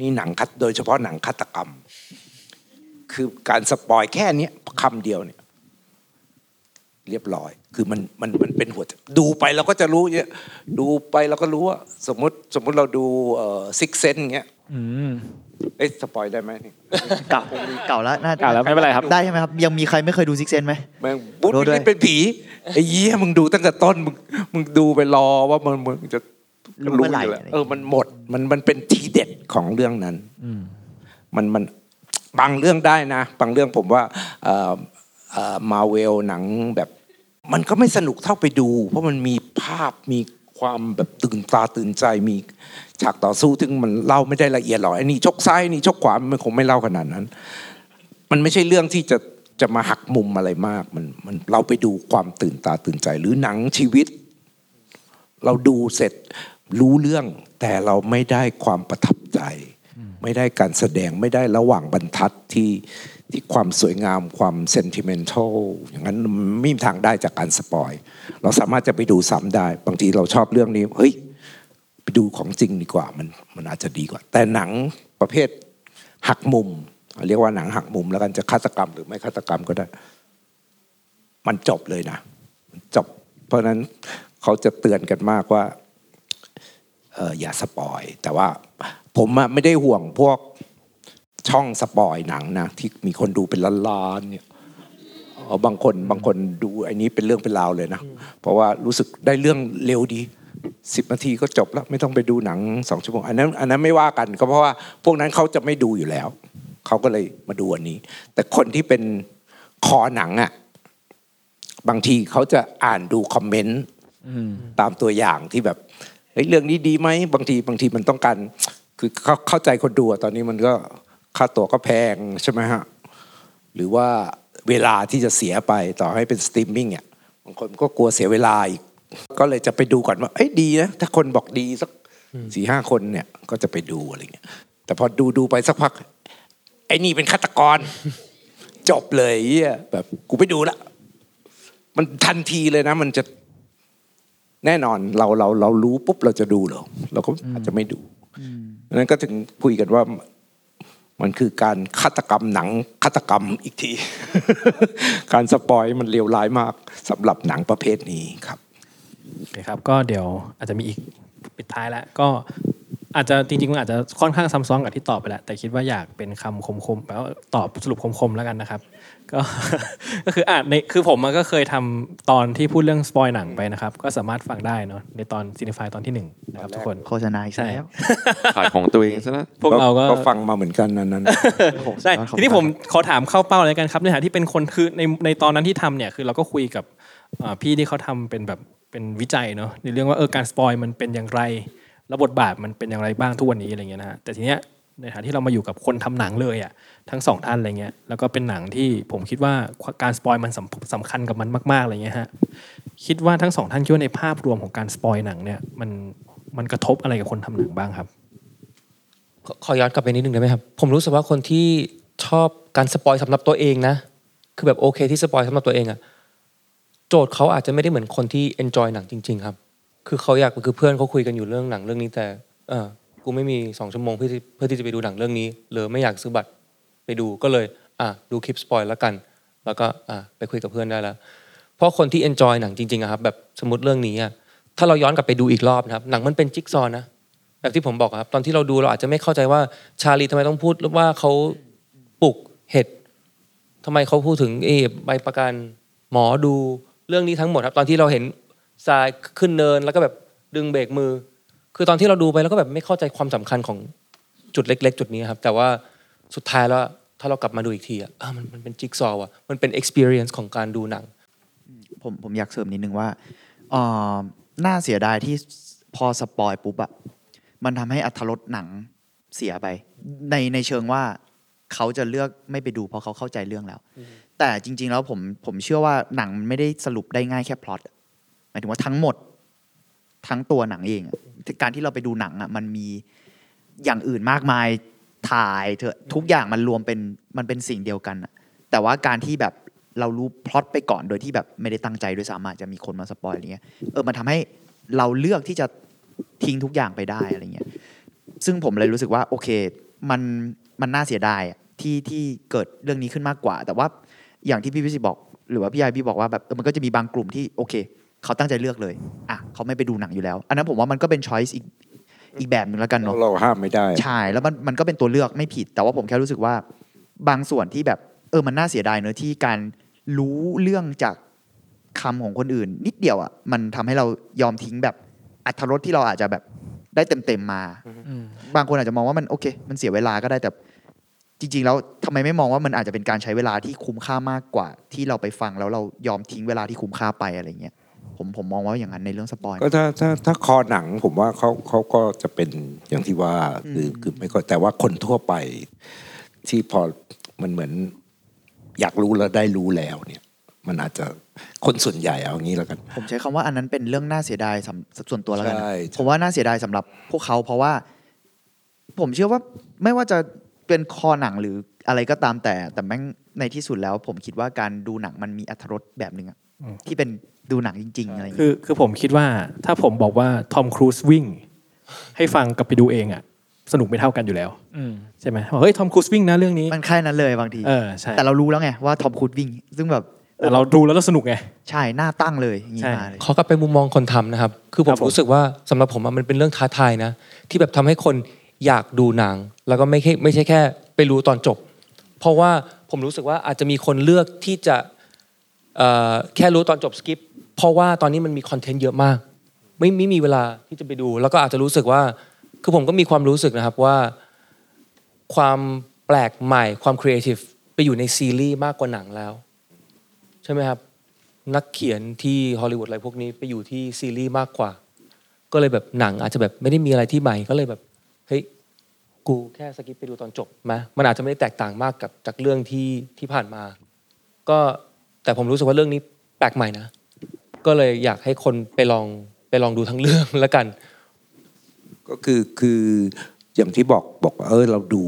S6: นี่หนังคัดโดยเฉพาะหนังฆาตกรรม คือการสปอยแค่เนี้ยคำเดียวเนี่ย เรียบร้อย คือมันมันมันเป็นหัวดูไปเราก็จะรู้เนี่ยดูไปเราก็รู้ว่าสมมติสมมติเราดูเอ่อซิกเซนเงี้ย เอ้ยสปอยได้ไหมนี่
S3: เก่าเก่าแล้วน่า
S1: เก่าแล้วไม่เป็นไรครับ
S3: ได้ใช่ไหมครับ ยังมีใครไม่เคยดูซิกเซนไหม
S6: แม่งบุ๊ด
S3: รู้ด้วย
S6: นี่เป็นผีไอ้เยี่ยมึงดูตั้งแต่ต้นมึงมึงดูไปรอว่ามันมึงจะ
S3: รู้เมื่อไหร่
S6: ยู่แล้วเออมันหมดมันมันเป็นทีเด็ดของเรื่องนั้นมันมันบางเรื่องได้นะ บางเรื่องผมว่ามาเวลหนังแบบ มันก็ไม่สนุกเท่าไปดู เพราะมันมีภาพมี ความแบบตื่นตาตื่นใจมีฉากต่อสู้ถึงมันเล่าไม่ได้ละเอียดหรอกไอ้นี่ชกซ้ายนี่ชกขวามันคงไม่เล่าขนาดนั้น มันไม่ใช่เรื่องที่จะจะมาหักมุมอะไรมากมันมันเราไปดูความตื่นตาตื่นใจ หรือหนังชีวิต เราดูเสร็จรู้เรื่อง แต่เราไม่ได้ความประทับใจ ไม่ได้การแสดงไม่ได้ระหว่างบรรทัดที่ ที่ความสวยงามความเซนติเมนทัลอย่างนั้นมันไม่มีทางได้จากการสปอย เราสามารถจะไปดูซ้ำได้ บางทีเราชอบเรื่องนี้ เฮ้ย ไปดูของจริงดีกว่ามันมันอาจจะดีกว่า แต่หนังประเภทหักมุม เรียกว่าหนังหักมุมแล้วกันจะฆาตกรรมหรือไม่ฆาตกรรมก็ได้ มันจบเลยนะมันจบ เพราะนั้นเขาจะเตือนกันมากว่าอย่าสปอย แต่ว่าผมไม่ได้ห่วงพวก ช่องสปอยหนังนะที่มีคนดูเป็นล้านๆเนี่ยบางคนบางคนดูไอ้นี้เป็นเรื่องเป็นราวเลยนะ เพราะว่ารู้สึกได้เรื่องเร็วดีสิบนาทีก็จบแล้วไม่ต้องไปดูหนังสองชั่วโมงอันนั้นอันนั้นไม่ว่ากันก็เพราะว่าพวกนั้นเขาจะไม่ดูอยู่แล้ว เขาก็เลยมาดูอันนี้ แต่คนที่เป็นคอหนังอะบางทีเขาจะอ่านดูคอมเมนต์ตามตัวอย่างที่แบบเฮ้ยเรื่องนี้ดีไหมบางทีบางทีมันต้องการคือเข้าเข้าใจคนดูตอนนี้มันก็ ค่าตั๋วก็แพงใช่ไหมฮะหรือว่าเวลาที่จะเสียไปต่อให้เป็นสตรีมมิ่งเนี่ยบางคนก็กลัวเสียเวลาอีก ก็เลยจะไปดูก่อนว่าเอ้ยดีนะถ้าคนบอกดีสักสี่ห้าคนเนี่ยก็จะไปดูอะไรเงี้ยแต่พอดูดูไปสักพัก ไอ้นี่เป็นฆาตกร จบเลยเหี้ยแบบกูไปดูละมันทันทีเลยนะ มันจะแน่นอนเราเราเรารู้ปุ๊บเราจะดูเหรอเราก็อาจจะไม่ดูดังนั้นก็ถึงคุยกันว่า มันคือการฆาตกรรมหนังฆาตกรรมอีกที การสปอยมันเลวร้ายมากสำหรับหนังประเภทนี้ครับ
S1: โอเคครับ ก็เดี๋ยวอาจจะมีอีกปิดท้ายแล้วก็อาจจะจริงๆมันอาจจะค่อนข้างซ้ำซ้อนกับที่ตอบไปแล้วแต่คิดว่าอยากเป็นคำคมๆแล้วตอบสรุปคมๆแล้วกันนะครับ ก็ก็คืออะในคือผมมันก็เคยทำตอนที่พูดเรื่องสปอยหนังไปนะครับ ก็สามารถฟังได้เนาะในตอน Cinify ตอนที่หนึ่งนะครับทุกคน
S3: โฆษณาอีก
S1: ใช่
S3: แล้ว
S4: ขายของตัวเองซะแล้ว
S1: พวกเราก็
S6: ก็ฟังมาเหมือนกันนั้นนั้น
S1: ใช่ทีนี้ผมขอถามเข้าเป้าเลยกันครับในฐานะที่เป็นคนคือในในตอนนั้นที่ทำเนี่ยคือเราก็คุยกับอ่าพี่ที่เขาทำเป็นแบบเป็นวิจัยเนาะในเรื่องว่าเออการสปอยมันเป็นอย่างไรแล้วบทบาทมันเป็นอย่างไรบ้างทุกวันนี้อะไรเงี้ยนะฮะแต่ทีเนี้ยในฐานะที่เรามาอยู่กับคนทำหนังเลยอะ ทั้งสองท่านอะไรเงี้ยแล้วก็เป็นหนังที่ผมคิดว่าการสปอยมันสำสำคัญกับมันมากๆอะไรเงี้ยฮะคิดว่าทั้งสองท่านคิดว่าในภาพรวมของการสปอยหนังเนี่ยมันมันกระทบอะไรกับคนทำหนังบ้างครับ
S5: ขอขอย้อนกลับไปนิดนึงได้ไหมครับ ผมรู้สึกว่าคนที่ชอบการสปอยสำหรับตัวเองนะ คือแบบโอเคที่สปอยสำหรับตัวเองอะโจทย์เขาอาจจะไม่ได้เหมือนคนที่ enjoy หนังจริง ๆ ครับ คือเขาอยากคือเพื่อนเขาคุยกันอยู่เรื่องหนังเรื่องนี้แต่ เออกูไม่มีสองชั่วโมงเพื่อที่เพื่อที่จะไปดูหนังเรื่องนี้เลยไม่อยากซื้อบัตร ไปดูก็เลยอะดูคลิปสปอยแล้วกัน แล้วก็อะไปคุยกับเพื่อนได้แล้ว เพราะคนที่ enjoy หนังจริงๆอะครับแบบสมมติเรื่องนี้อะถ้าเราย้อนกลับไปดูอีกรอบนะครับหนังมันเป็นจิ๊กซอนะแบบที่ผมบอกครับ ตอนที่เราดูเราอาจจะไม่เข้าใจว่าชาลีทำไมต้องพูดว่าเขาปลุกเห็ดทำไมเขาพูดถึงเอใบประกันหมอดูเรื่องนี้ทั้งหมดครับ ตอนที่เราเห็นทรายขึ้นเนินแล้วก็แบบดึงเบรกมือ คือตอนที่เราดูไปแล้วก็แบบไม่เข้าใจความสำคัญของจุดเล็ก ๆ จุดนี้ครับ แต่ว่า สุดท้ายแล้วถ้าเรากลับมาดูอีกทีอะอะมันมันเป็นจิ๊กซอว์อะมันเป็น experience ของการดูหนัง
S3: ผมผมอยากเสริมนิดนึงว่าเอ่อน่าเสียดายที่พอสปอยปุ๊บอะมันทำให้อรรถรสหนังเสียไป ในในเชิงว่าเขาจะเลือกไม่ไปดูเพราะเขาเข้าใจเรื่องแล้ว แต่จริง ๆ แล้วผมผมเชื่อว่าหนังมันไม่ได้สรุปได้ง่ายแค่พล็อตอะหมายถึงว่าทั้งหมดทั้งตัวหนังเองอะการที่เราไปดูหนังอะมันมีอย่างอื่นมากมาย ถ่ายเถอะทุกอย่างมันรวมเป็นมันเป็นสิ่งเดียวกันอะแต่ว่าการที่แบบเรารู้พล็อตไปก่อนโดยที่แบบไม่ได้ตั้งใจด้วยซ้ำอาจจะมีคนมาสปอยอะไรเงี้ยเออมันทำให้เราเลือกที่จะทิ้งทุกอย่างไปได้อะไรเงี้ยซึ่งผมเลยรู้สึกว่าโอเคมันมันน่าเสียดายอะที่ที่เกิดเรื่องนี้ขึ้นมากกว่า แต่ว่าอย่างที่พี่พิสิทธิ์บอก หรือว่าพี่ไอพี่บอกว่าแบบเออมันก็จะมีบางกลุ่มที่โอเค เขาตั้งใจเลือกเลยอะเขาไม่ไปดูหนังอยู่แล้ว อันนั้นผมว่ามันก็เป็นช้อยส์อีก อีกแบบหนึ่งแล้วกันเนาะ
S6: เราห้ามไม่ได้
S3: ใช่แล้วมันมันก็เป็นตัวเลือกไม่ผิด แต่ว่าผมแค่รู้สึกว่า บางส่วนที่แบบเออมันน่าเสียดายเนอะที่การรู้เรื่องจากคำของคนอื่น นิดเดียวอะมันทำให้เรายอมทิ้งแบบอัธรสที่เราอาจจะแบบได้เต็มเต็มๆมาบางคนอาจจะมองว่ามันโอเค มันเสียเวลาก็ได้แต่จริง ๆ แล้วทำไมไม่มองว่ามันอาจจะเป็นการใช้เวลาที่คุ้มค่ามากกว่า ที่เราไปฟังแล้วเรายอมทิ้งเวลาที่คุ้มค่าไปอะไรเงี้ย ผมผมมองว่าอย่างนั้นในเรื่องสปอย
S6: ก็ถ้าถ้าถ้าคอหนังผมว่าเขาเขาก็จะเป็นอย่างที่ว่าคือคือไม่ก็แต่ว่าคนทั่วไป ที่พอมันเหมือน อยากรู้แล้วได้รู้แล้วเนี่ย มันอาจจะคนส่วนใหญ่เอางี้แล้วกัน
S3: ผมใช้คำว่าอันนั้นเป็นเรื่องน่าเสียดายสำส่วนตัวแล้วกันนะ
S6: ใช่ใช่
S3: ผมว่าน่าเสียดายสำหรับพวกเขาเพราะว่า ผมเชื่อว่าไม่ว่าจะเป็นคอหนังหรืออะไรก็ตามแต่ แต่แม่งในที่สุดแล้ว ผมคิดว่าการดูหนังมันมีอรรถรสแบบหนึ่งอะที่เป็น ดูหนังจริง ๆ อะไรอย่าง
S1: คื
S3: เงี้ย
S1: อคือผมคิดว่าถ้าผมบอกว่าทอมครูซวิ่ง ให้ฟังกับไปดูเองอะสนุกไม่เท่ากันอยู่แล้วใช่ไหมบอกเฮ้ยทอมครูซวิ่งนะเรื่องนี้
S3: มันแค่นั้นเลยบางที
S1: เออใช่
S3: แต่เรารู้แล้วไงว่าทอมครูซวิ่ง ซึ่งแบบ
S1: แต่เราดูแล้วเราสนุกไง
S3: ใช่หน้าตั้งเลยอย่างงี้
S1: ใช่
S3: มาเลย
S5: ขอกลับไปมุมมองคนทำนะครับ คือผ
S1: ครั
S5: ม
S1: บผม
S5: รู้สึกว่าสำหรับผมอะมันเป็นเรื่องท้าทายนะ ที่แบบทำให้คนอยากดูหนัง แล้วก็ไม่แค่ไม่ใช่แค่ ไปรู้ตอนจบ เพราะว่าผมรู้สึกว่าอาจจะมีคนเลือกที่จะเอ่อแค่รู้ตอนจบสกิป เพราะว่าตอนนี้มันมีคอนเทนต์เยอะมาก ไม่ไม่มีเวลาที่จะไปดู แล้วก็อาจจะรู้สึกว่า คือผมก็มีความรู้สึกนะครับว่า ความแปลกใหม่ความครีเอทีฟไปอยู่ในซีรีส์มากกว่าหนังแล้ว ใช่ไหมครับ นักเขียนที่ฮอลลีวูดอะไรพวกนี้ไปอยู่ที่ซีรีส์มากกว่า ก็เลยแบบหนังอาจจะแบบไม่ได้มีอะไรที่ใหม่ก็เลยแบบเฮ้ยกูแค่ skip ไปดูตอนจบมามันอาจจะไม่ได้แตกต่างมากกับจากเรื่องที่ที่ผ่านมา ก็แต่ผมรู้สึกว่าเรื่องนี้แปลกใหม่นะ ก็เลยอยากให้คนไปลองไปลองดูทั้งเรื่องแล้วกัน
S6: ก็คือคืออย่างที่บอกบอกว่าเออเราดู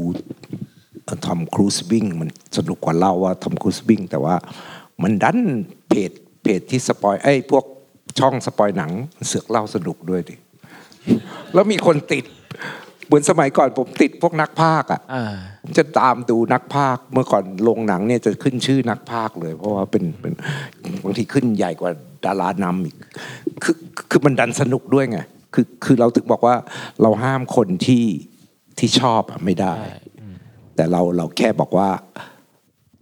S6: ทอมครูซวิ่งมันสนุกกว่าเราว่าทอมครูซวิ่งแต่ว่ามันดันเพจเพจที่ spoil ไอ้พวกช่อง spoil หนังเสือกเล่าสนุกด้วยดิแล้วมีคนติด เหมือนสมัยก่อนผมติดพวกนักพากย์อะ
S2: อ่า
S6: ผมจะตามดูนักพากย์เมื่อก่อนลงหนังเนี่ยจะขึ้นชื่อนักพากย์เลย เพราะว่าเป็นเป็นบางทีขึ้นใหญ่กว่า ดารานำอีกคือคือมันดันสนุกด้วยไงคือคือเราถึงบอกว่าเราห้ามคนที่ที่ชอบอะไม่ได้ แต่เราเราแค่บอกว่า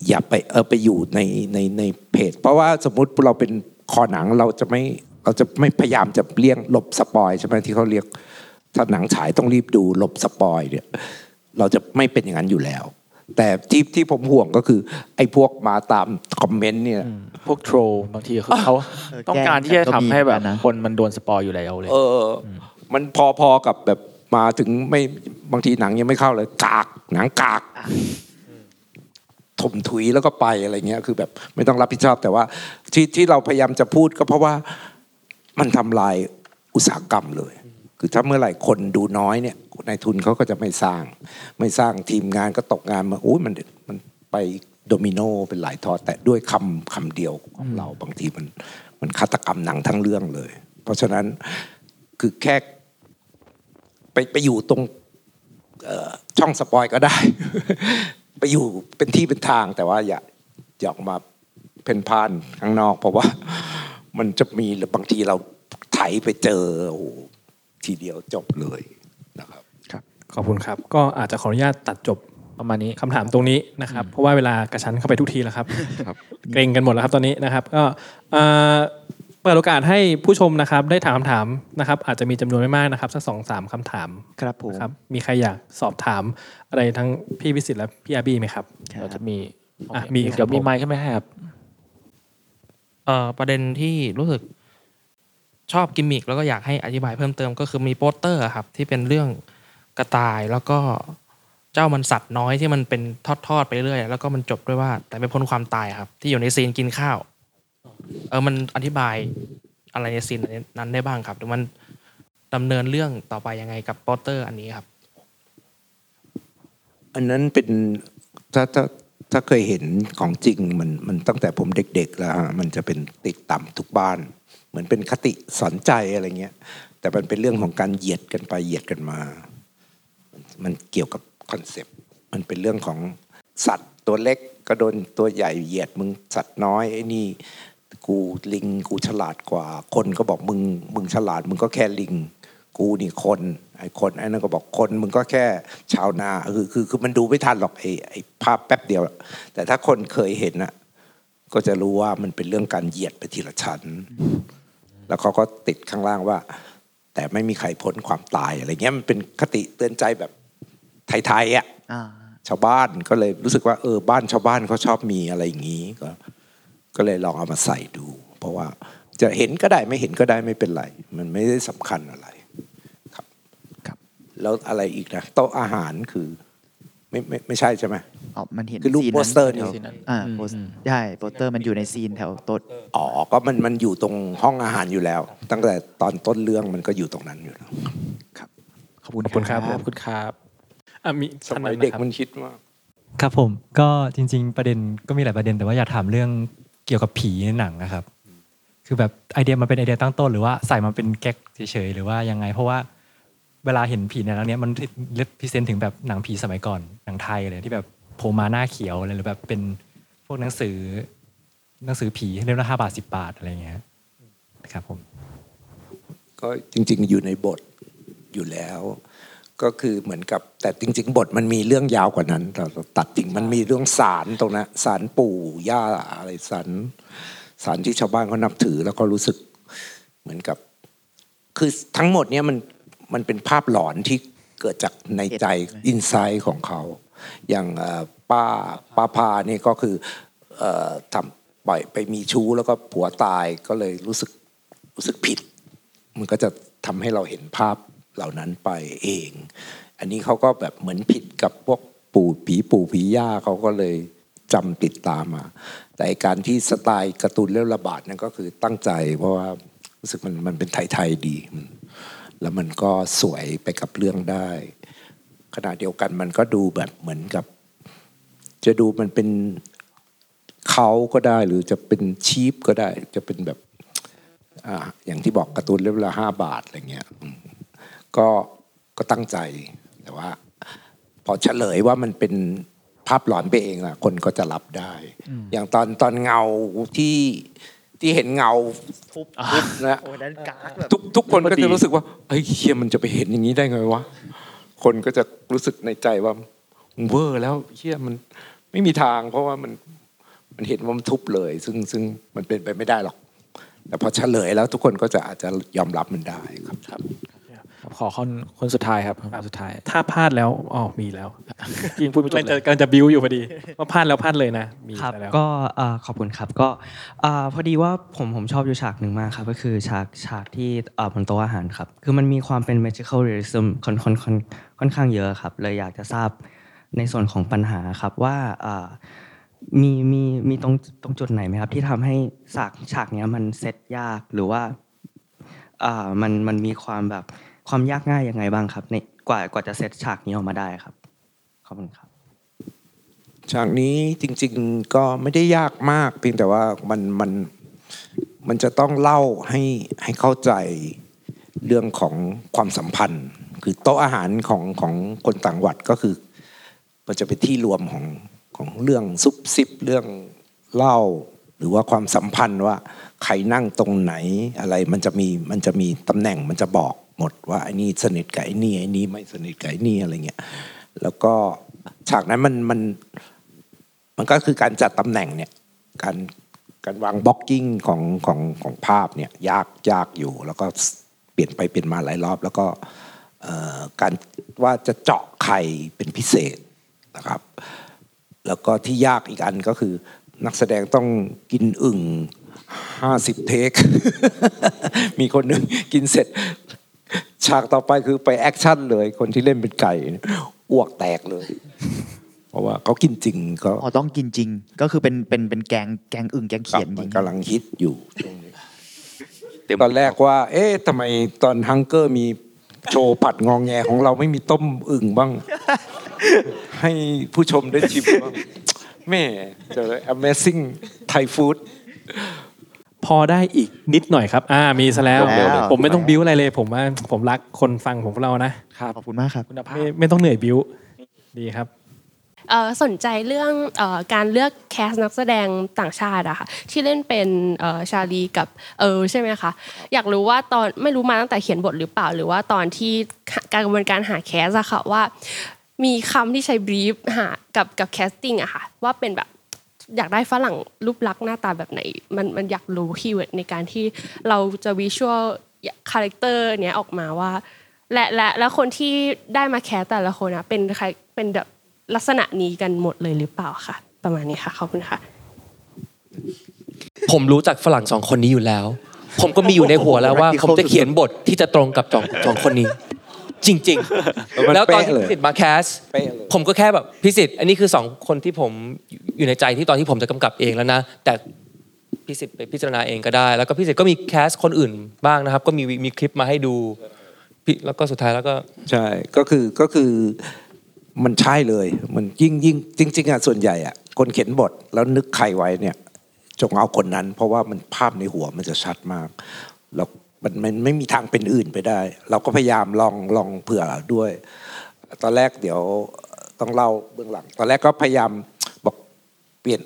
S6: อย่าไปเออไปอยู่ในในในเพจ เพราะว่าสมมุติเราเป็นคอหนังเราจะไม่เราจะไม่พยายามจะเลี่ยงหลบสปอยใช่ไหมที่เขาเรียกถ้าหนังฉายต้องรีบดูหลบ spoil เนี่ย เราจะไม่เป็นอย่างนั้นอยู่แล้ว แต่ที่ที่ผมห่วงก็คือ ไอ้พวกมาตามคอมเมนต์เนี่ย
S2: พวก troll บางทีเขาเขา
S3: เออ
S2: ต้องการที่จะ
S3: แกล้ง
S2: ทำให้แบบ
S3: ก็มีเหมือนกันนะ
S2: คนมันโดน spoil อยู่แล้วเลย
S6: เอออ มันพอๆกับแบบมาถึงไม่บางทีหนังยังไม่เข้าเลยกากหนังกากถมถุยแล้วก็ไปอะไรเงี้ย คือแบบไม่ต้องรับผิดชอบ แต่ว่าที่ที่เราพยายามจะพูดก็เพราะว่ามันทำลายอุตสาหกรรมเลย คือถ้าเมื่อไหร่คนดูน้อยเนี่ยนายทุนเขาก็จะไม่สร้าง ไม่สร้างทีมงานก็ตกงานมาโอ้ยมันมันไปโดมิโนเป็นหลายทอดแต่ด้วยคำคำเดียวของเราบางทีมันมันฆาตกรรมหนังทั้งเรื่องเลย เพราะฉะนั้นคือแค่ไปไปอยู่ตรงช่องสปอยก็ได้ ไปอยู่เป็นที่เป็นทาง แต่ว่าอย่าอย่าออกมาเพ่นพ่านข้างนอก เพราะว่ามันจะมีบางทีเราไถไปเจอโอ้ ทีเดียวจบเลยนะครับ
S1: ขอบคุณครับ ก็อาจจะขออนุญาตตัดจบ
S2: ประมาณนี้
S1: คำถามตรงนี้นะครับ เพราะว่าเวลากระชั้นเข้าไปทุกทีแล้วครับ
S4: ครับ
S1: เกรงกันหมดแล้วครับตอนนี้นะครับ ก็เอ่อเปิดโอกาสให้ผู้ชมนะครับ ได้ถามคำถามนะครับ อาจจะมีจำนวนไม่มากนะครับสักสองสามคำถาม
S3: ครับผม
S1: ครับมีใครอยากสอบถามอะไรทั้งพี่วิศิษฏ์และพี่อาบี้ไหมครับ
S2: เราจะมี
S1: อะ
S2: โอเค
S1: มีครับ
S2: เดี๋ยวมี
S1: ผม
S2: ไมค์ขึ้นไหมให้ครับ
S7: เอ่อประเด็นที่รู้สึก ชอบกิมมิคแล้วก็อยากให้อธิบายเพิ่มเติมก็คือมีโปสเตอร์ครับที่เป็นเรื่องกระต่ายแล้วก็เจ้ามันสัตว์น้อยที่มันเป็นทอดๆไปเรื่อยแล้วก็มันจบด้วยว่า แต่ไม่พ้นความตายครับ ที่อยู่ใน scene กินข้าว เออมันอธิบายอะไรใน scene นั้นได้บ้างครับหรือมันดำเนินเรื่องต่อไปยังไงกับโปสเตอร์อันนี้ครับ
S6: อันนั้นเป็นถ้าถ้าถ้าเคยเห็นของจริงมันมันตั้งแต่ผมเด็ก ๆ แล้วฮะมันจะเป็นติดต่ำทุกบ้าน มือนเป็นคติสอนใจอะไรเงี้ย แต่มันเป็นเรื่องของการเหยียดกันไปเหยียดกันมา มันเกี่ยวกับคอนเซปต์ มันเป็นเรื่องของสัตว์ตัวเล็กก็โดนตัวใหญ่เหยียดมึงสัตว์น้อยไอ้นี่กูลิงกูฉลาดกว่า คนก็บอกมึงมึงฉลาด มึงก็แค่ลิง กูนี่คนไอ้คนไอ้นั่นก็บอกคนมึงก็แค่ชาวนาคือคือคือมันดูไม่ทันหรอกไอ้ไอ้ภาพแป๊บเดียว แต่ถ้าคนเคยเห็นน่ะก็จะรู้ว่ามันเป็นเรื่องการเหยียดไปทีละชั้น แล้วเขาก็ติดข้างล่างว่า แต่ไม่มีใครพ้นความตายอะไรเงี้ยมันเป็นคติเตือนใจแบบไทยๆอะ
S3: อ่า
S6: ชาวบ้านก็เลยรู้สึกว่าเออบ้านชาวบ้านเขาชอบมีอะไรอย่างนี้ก็ ก็เลยลองเอามาใส่ดู เพราะว่าจะเห็นก็ได้ไม่เห็นก็ได้ไม่เป็นไร มันไม่ได้สำคัญอะไรครับ
S3: ครับ
S6: แล้วอะไรอีกนะโต๊ะอาหารคือ ไม่ไม่ไม่ใช่ใช่ไหม
S3: อ๋อมันเห็น
S6: คือรูป
S3: scene
S6: โปสเตอร์นี่
S3: แถวอ่าโปสใช่โปสเตอร์มันอยู่ใน scene แถวโต๊ะ
S6: อ๋อก็มันมันอยู่ตรงห้องอาหารอยู่แล้ว ตั้งแต่ตอนต้นเรื่องมันก็อยู่ตรงนั้นอยู่แล้ว
S3: ขอบคุณ
S1: ขอบคุณครับ
S2: ขอบคุณครับ
S1: อะมี
S6: สมัยเด็กมันคิดมาก
S8: ครับผมก็จริง ๆ ประเด็นก็มีหลายประเด็นแต่ว่าอยากถามเรื่องเกี่ยวกับผีในหนังนะครับ คือแบบไอเดียมันเป็นไอเดียตั้งต้นหรือว่าใส่มาเป็นแก๊กเฉยๆหรือว่ายังไง เพราะว่า เวลาเห็นผีในหนังเนี้ยมันเลพิเซนถึงแบบหนังผีสมัยก่อนหนังไทยเลยที่แบบโผล่มาหน้าเขียวอะไรหรือแบบเป็นพวกหนังสือ หนังสือผีเล่มละห้าบาทสิบาทอะไรอย่างเงี้ยครับผม
S6: ก็จริง ๆ อยู่ในบทอยู่แล้ว ก็คือเหมือนกับ แต่จริง ๆ บทมันมีเรื่องยาวกว่านั้นเราเราตัดจริงมันมีเรื่องสารตรงนั้นสารปู่ย่าอะไรสารสารที่ชาวบ้านเขานับถือ แล้วก็รู้สึกเหมือนกับ คือทั้งหมดเนี้ยมัน มันเป็นภาพหลอนที่เกิดจากในใจอินไซต์ของเขา อย่างเอ่อป้าป้าพานี่ก็คือเอ่อทำปล่อยไปมีชู้แล้วก็ผัวตายก็เลยรู้สึกรู้สึกผิด มันก็จะทำให้เราเห็นภาพเหล่านั้นไปเอง อันนี้เขาก็แบบเหมือนผิดกับพวกปู่ผีปู่ผีย่าเขาก็เลยจำติดตามมา แต่ไอ้การที่สไตล์การ์ตูนเรื่องระบาดนั่นก็คือตั้งใจ เพราะว่ารู้สึกมันมันเป็นไทยๆดีมัน แล้วมันก็สวยไปกับเรื่องได้ ขณะเดียวกันมันก็ดูแบบเหมือนกับ จะดูมันเป็นเขาก็ได้หรือจะเป็นชีพก็ได้ จะเป็นแบบอ่าอย่างที่บอกการ์ตูนเล่มละห้าบาทอะไรเงี้ยอืมก็ก็ตั้งใจแต่ว่า พอเฉลยว่ามันเป็นภาพหลอนไปเองล่ะ คนก็จะรับได้ อย่างตอนตอนเงาที่ ที่เห็นเงาฟุบฟุบนะ
S3: โอ้ยนั้นกากแบบ
S6: ทุกทุกคนก็จะรู้สึกว่าเฮ้ยเฮียมันจะไปเห็นอย่างนี้ได้ไงวะคนก็จะรู้สึกในใจว่ามึงเวอร์แล้วเฮียมันไม่มีทาง เพราะว่ามันมันเห็นว่ามันทุบเลย ซึ่งซึ่งมันเป็นไปไม่ได้หรอก แต่พอเฉลยแล้วทุกคนก็จะอาจจะยอมรับมันได้ครับ ครับ
S2: ขอคนคนสุดท้ายครับคนสุดท้าย
S1: ถ้าพลาดแล้วอ๋อมีแล้ว
S2: จริงพูดไม่จบ
S1: กำลัง
S2: เล
S1: จะ
S2: ย
S1: กำลังจะบิวอยู่พอดีว่าพลาดแล้วพลาดเลยนะมี
S9: ครับ
S1: ไปแล้ว
S9: ก็เอ่อขอบคุณครับก็เอ่อพอดีว่าผมผมชอบอยู่ฉากหนึ่งมากครับก็คือฉากฉากที่เอ่อบนโต๊ะอาหารครับ คือมันมีความเป็น magical realism ค่อนค่อนค่อนค่อนข้างเยอะครับ เลยอยากจะทราบในส่วนของปัญหาครับว่าเอ่อมีมีมีตรงตรงจุดไหนไหมครับ ที่ทำให้ฉากฉากเนี้ยมันเซตยากหรือว่าอ่ามันมันมีความแบบ ความยากง่ายยังไงบ้างครับในกว่ากว่าจะเซตฉากนี้ออกมาได้ครับขอบคุณครับ
S6: ฉากนี้จริง ๆก็ไม่ได้ยากมากเพียงแต่ว่ามันมันมันจะต้องเล่าให้ให้เข้าใจเรื่องของความสัมพันธ์ คือโต๊ะอาหารของของคนต่างวัดก็คือ มันจะเป็นที่รวมของของเรื่องซุบซิบเรื่องเล่า หรือว่าความสัมพันธ์ว่าใครนั่งตรงไหนอะไรมันจะมีมันจะมีตำแหน่งมันจะบอก หมดว่าไอ้นี่สนิทกับไอ้นี่ไอ้นี่ไม่สนิทกับไอ้นี่อะไรเงี้ยแล้วก็ฉากนั้นมันมันมันก็คือการจัดตำแหน่งเนี่ยการการวาง blocking ของของของภาพเนี่ยยากยากอยู่ แล้วก็เปลี่ยนไปเปลี่ยนมาหลายรอบ แล้วก็การว่าจะเจาะใครเป็นพิเศษนะครับ แล้วก็ที่ยากอีกอันก็คือ นักแสดงต้องกินอึ่งห้าสิบ take มีคนหนึ่งกินเสร็จ ฉากต่อไปคือไป action เลย คนที่เล่นเป็นไก่อ้วกแตกเลย เพราะว่าเขากินจริงก็
S3: อ๋อต้องกินจริง ก็คือเป็นเป็นเป็นแกงแกงอึ่งแกงเขียนจ
S6: มั
S3: ริ
S6: น
S3: ง
S6: กำลังฮิตอยู่ช่วงนี้ตอนแรกว่า เอ๊ะทำไมตอนฮังเกอร์มีโชว์ผัดงองแงของเราไม่มีต้มอึ่งบ้าง ให้ผู้ชมได้ชิมบ้างแม่เจอ Amazing Thai Food
S1: พอได้อีกนิดหน่อยครับ อ่ามีซะแล้ว
S3: แล้ว
S1: ผมไม่ต้องบิ้วอะไรเลย ผมว่าผมรักคนฟังของพวกเรานะ
S3: ขอบคุณมากครับ
S2: คุณภาพ
S1: ไม่ไม่ต้องเหนื่อยบิ้ว ดีครับ
S10: เอ่อสนใจเรื่องเออการเลือก cast นักแสดงต่างชาติอะค่ะที่เล่นเป็นเอ่อชาลีกับเออใช่ไหมคะอยากรู้ว่าตอนไม่รู้มาตั้งแต่เขียนบทหรือเปล่า หรือว่าตอนที่การกระบวนการหา cast อะค่ะว่า มีคำที่ใช้ brief หากับกับ casting อะค่ะว่าเป็นแบบ อยากได้ฝรั่งรูปลักษณ์หน้าตาแบบไหน มันมันอยากรู้ keyword ในการที่เราจะ visual character เนี้ยออกมาว่า และและแล้วคนที่ได้มา cast แต่ละคนอะเป็นใครเป็นแบบลักษณะนี้กันหมดเลยหรือเปล่าค่ะ ประมาณนี้ค่ะขอบคุณค่ะ
S5: ผมรู้จักฝรั่งสองคนนี้อยู่แล้ว ผมก็มีอยู่ในหัวแล้วว่า ผมจะเขียนบทที่จะตรงกับสองสองคนนี้ จริง
S6: มัน
S5: ๆแล้วตอนที่
S6: เป๊ะเลย
S5: พี่วิศิษฏ์มา cast
S6: เป๊ะเลย
S5: ผมก็แค่แบบพี่วิศิษฏ์อันนี้คือสองคนที่ผมอยู่ในใจที่ตอนที่ผมจะกำกับเองแล้วนะ แต่พิสิทธิ์ไปพิจารณาเองก็ได้ แล้วก็พิสิทธิ์ก็มีแคสคนอื่นบ้างนะครับ ก็มีมีคลิปมาให้ดูพี่แล้วก็สุดท้ายแล้วก็
S6: ใช่ก็คือก็คือมันใช่เลย มันยิ่งยิ่งจริง ๆอะส่วนใหญ่อะคนเขียนบทแล้วนึกใครไว้เนี่ยจงเอาคนนั้น เพราะว่ามันภาพในหัวมันจะชัดมาก แล้ว มันมันไม่มีทางเป็นอื่นไปได้ เราก็พยายามลองลองเผื่อด้วย ตอนแรกเดี๋ยวต้องเล่าเบื้องหลัง ตอนแรกก็พยายามบอกเปลี่ยน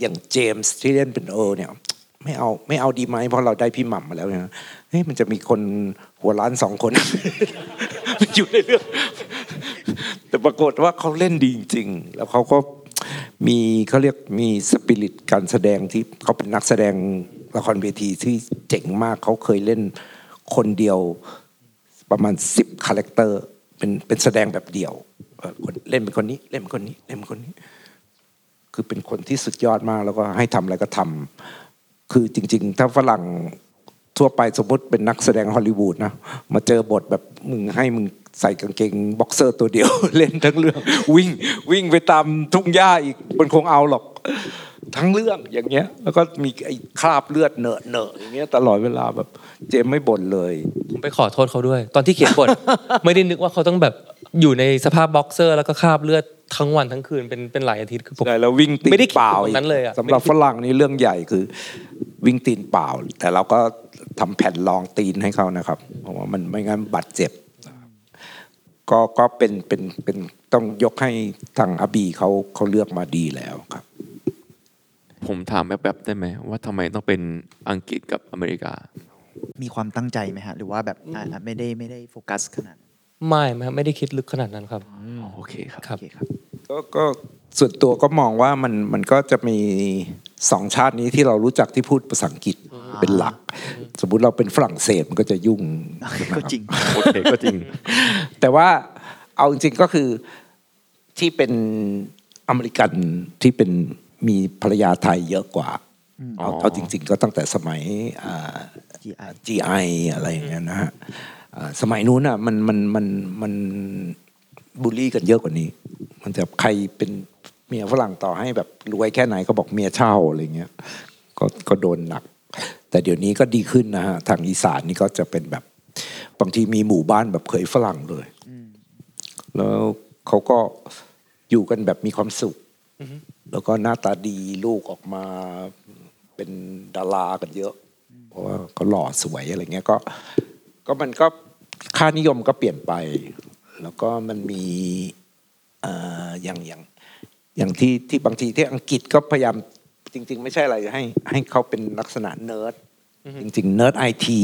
S6: อย่างเจมส์ที่เล่นเป็นเออเนี่ยไม่เอาไม่เอาดีไหมเพราะเราได้พี่หม่ำมาแล้วเนี่ยเฮ้ยมันจะมีคนหัวล้านสองคน มันอยู่ในเรื่อง แต่ปรากฏว่าเขาเล่นดีจริงแล้วเขาก็มีเขาเรียกมีสปิริตการแสดงที่เขาเป็นนักแสดง ละครเวทีที่เจ๋งมากเขาเคยเล่นคนเดียวประมาณสิบ character เป็นเป็นแสดงแบบเดี่ยวเล่นเป็นคนนี้เล่นเป็นคนนี้เล่นเป็นคนนี้ คือเป็นคนที่สุดยอดมากแล้วก็ให้ทำอะไรก็ทำคือจริง ๆ ถ้าฝรั่งทั่วไปสมมติเป็นนักแสดงฮอลลีวูดนะมาเจอบทแบบมึงให้มึง ใส่กางเกงบ็อกเซอร์ตัวเดียว เล่นทั้งเรื่อง วิ่งวิ่งไปตามทุ่งหญ้าอีกมันคงเอาหรอก ทั้งเรื่องอย่างเงี้ย แล้วก็มีไอ้คราบเลือดเหนอะเหนอะอย่างเงี้ยตลอดเวลาแบบเจมไม่บ่นเลย
S5: ผมไปขอโทษเขาด้วย ตอนที่เขียนบทไม่ได้นึกว่าเขาต้องแบบอยู่ในสภาพบ็อกเซอร์ แล้วก็คราบเลือดทั้งวันทั้งคืนเป็นเป็นหลายอาทิตย์คือผม
S6: ใช่แล้ววิ่งตีน
S5: ไม่ได้คิด
S6: เปล่า
S5: ตรงนั้นเลยอะ
S6: สำหรับฝรั่งนี่เรื่องใหญ่คือ วิ่งตีนเปล่า แต่เราก็ทำแผ่นรองตีนให้เขานะครับเพราะว่ามันไม่งั้นบาดเจ็บ ก็ก็เป็นเป็นเป็นต้องยกให้ทางอาบีเขาเขาเลือกมาดีแล้วครับ
S4: ผมถามแป๊บๆได้ไหมว่าทำไมต้องเป็นอังกฤษกับอเมริกา
S3: มีความตั้งใจไหมฮะ หรือว่าแบบอ่าไม่ได้ไม่ได้โฟกัสขนาดนั้น
S5: ไม่ไม่ไม่ได้คิดลึกขนาดนั้นครับ
S4: โอเคครับ
S5: ครับ
S6: ก็ก็ส่วนตัวก็มองว่ามันมันก็จะมีสองชาตินี้ที่เรารู้จักที่พูดภาษาอังกฤษเป็นหลัก สมมุติเราเป็นฝรั่งเศสมันก็จะยุ่ง
S3: ก็จริง
S4: โอเคก็จริง
S6: แต่ว่าเอาจริงๆก็คือที่เป็นอเมริกันที่เป็นมีภรรยาไทยเยอะกว่าเอาเอาจริง ๆ ก็ตั้งแต่สมัยอ่า
S3: GI
S6: GI อะไรอย่างเงี้ยนะฮะอ่าสมัยนู้นอะมันมันมันมันบูลลี่กันเยอะกว่านี้ มันจะใครเป็นเมียฝรั่งต่อให้แบบรวยแค่ไหนก็บอกเมียเช่าอะไรเงี้ยก็ก็โดนหนัก แต่เดี๋ยวนี้ก็ดีขึ้นนะฮะทางอีสานนี่ก็จะเป็นแบบบางทีมีหมู่บ้านแบบเคยฝรั่งเลยแล้วเขาก็อยู่กันแบบมีความสุขแล้วก็หน้าตาดีลูกออกมาเป็นดารากันเยอะ เพราะว่าเขาหล่อสวยอะไรเงี้ยก็ ก็มันก็ค่านิยมก็เปลี่ยนไป แล้วก็มันมี อ่ออย่างอย่างอย่างที่ที่บางทีที่อังกฤษก็พยายามจริง ๆ ไม่ใช่อะไรให้ให้เขาเป็นลักษณะเนิร์ดจริงๆ nerd IT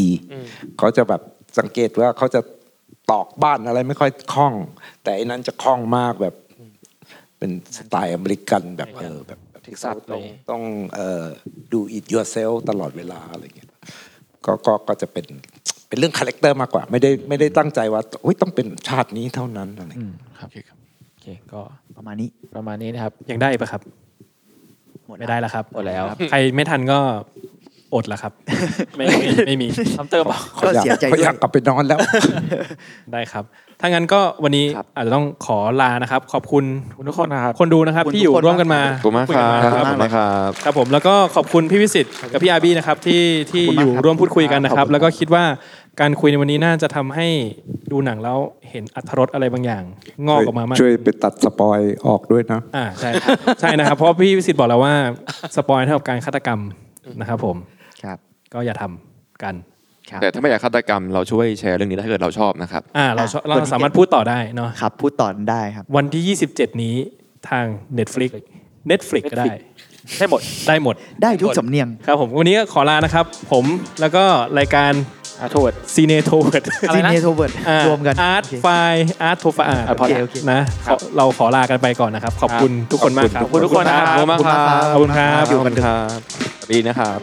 S6: เขาจะแบบสังเกตว่าเขาจะตอกบ้านอะไรไม่ค่อยคล่อง แต่อันนั้นจะคล่องมากแบบเป็นสไตล์อเมริกันแบบเออแบบแบบที่เขาต้องต้องเอ่อดู it yourself ตลอดเวลาอะไรเงี้ยก็ก็ก็จะเป็นเป็นเรื่อง character มากกว่า ไม่ได้ไม่ได้ตั้งใจว่าโอ้ยต้องเป็นชาตินี้เท่านั้นอะไรเงี้ย
S2: ครับโอ เคก็
S3: ประมาณนี้
S2: ประมาณนี้นะครับ
S1: ยังได้ปะครับ
S3: หมด
S1: ไม่ได้แล้วครับ
S2: หมดแล้ว
S1: ใครไม่ทันก็อดละครับ ไม่ไม่ไม่มี
S2: ซ้ำเติมเปล่า
S3: ก็เสียใจ
S6: เขา
S3: ด้ว
S6: อยยากกลับไปนอนแล้ว
S1: ได้ครับ ถ้างั้นก็วันนี้
S2: ครับ
S1: อาจจะต้องขอลานะครับ ขอบคุณ
S2: ทุกคนนะครับ
S1: คนดูนะครับ
S3: ขอบคุณ
S1: ที่อยู่
S3: ทุกคน
S1: ร่วมกันมา
S4: ขอบคุณมากครับ
S1: คุย
S4: ข
S1: กั
S4: อบ
S1: น
S4: คุณมากครับ
S1: ครับผมแล้วก็ขอบคุณพี่วิสิตกับพี่อาร์บี้นะครับที่ที่
S3: ขอบคุณ
S1: อ
S3: มาก
S1: ยู่
S3: ครับ
S1: ร่วมพูดคุยกันนะครั
S3: ขอบคุณ
S1: บแล้วก็คิดว่า การคุยในวันนี้น่าจะทำให้ดูหนังแล้วเห็นอรรถรสอะไรบางอย่าง งอกออกมามาก
S6: ช่วยไปตัด spoil ออกด้วยนะ
S1: อ่าใช่ครับใช่นะครับเพราะพี่วิศิษฏ์บอกแล้วว่า spoil เท่ากับการฆาตกรรมนะครับผม
S3: ครับ
S1: ก็อย่าทำกัน
S3: ครับ
S4: แต่ถ้าไม่อยากฆาตกรรมเราช่วยแชร์เรื่องนี้ได้ถ้าเกิดเราชอบนะครับ
S1: อ่าเราชอบ
S3: อะ
S1: เราสามารถพูดต่อได้เนาะ
S3: ครับ พูดต่อได้ครับ
S1: วันที่ 27 นี้ทาง Netflix Netflix ก็ได้
S2: ได้หมด
S1: ได้หมด
S3: ได้ทุกสำเนียง
S1: ครับผมวันนี้ก็ขอลานะครับ ผมแล้วก็รายการ
S2: อาโทษ
S1: ซีเนโทเวิร์ด
S3: ซีเนโทเวิร์ดรวมกัน
S1: อาร์ต
S3: โอเค
S1: ไฟอาร์ตโทฟาอาร์
S2: อะพอแล้ว
S3: โอเค
S1: นะขอเราขอลากันไปก่อนนะครับ ขอบคุณทุกคนมากครับ
S2: ขอบคุณทุกคนนะครับ
S4: ขอบคุณมากครับ
S1: ขอบคุณครับ
S4: ขอบคุณครับดีนะครับ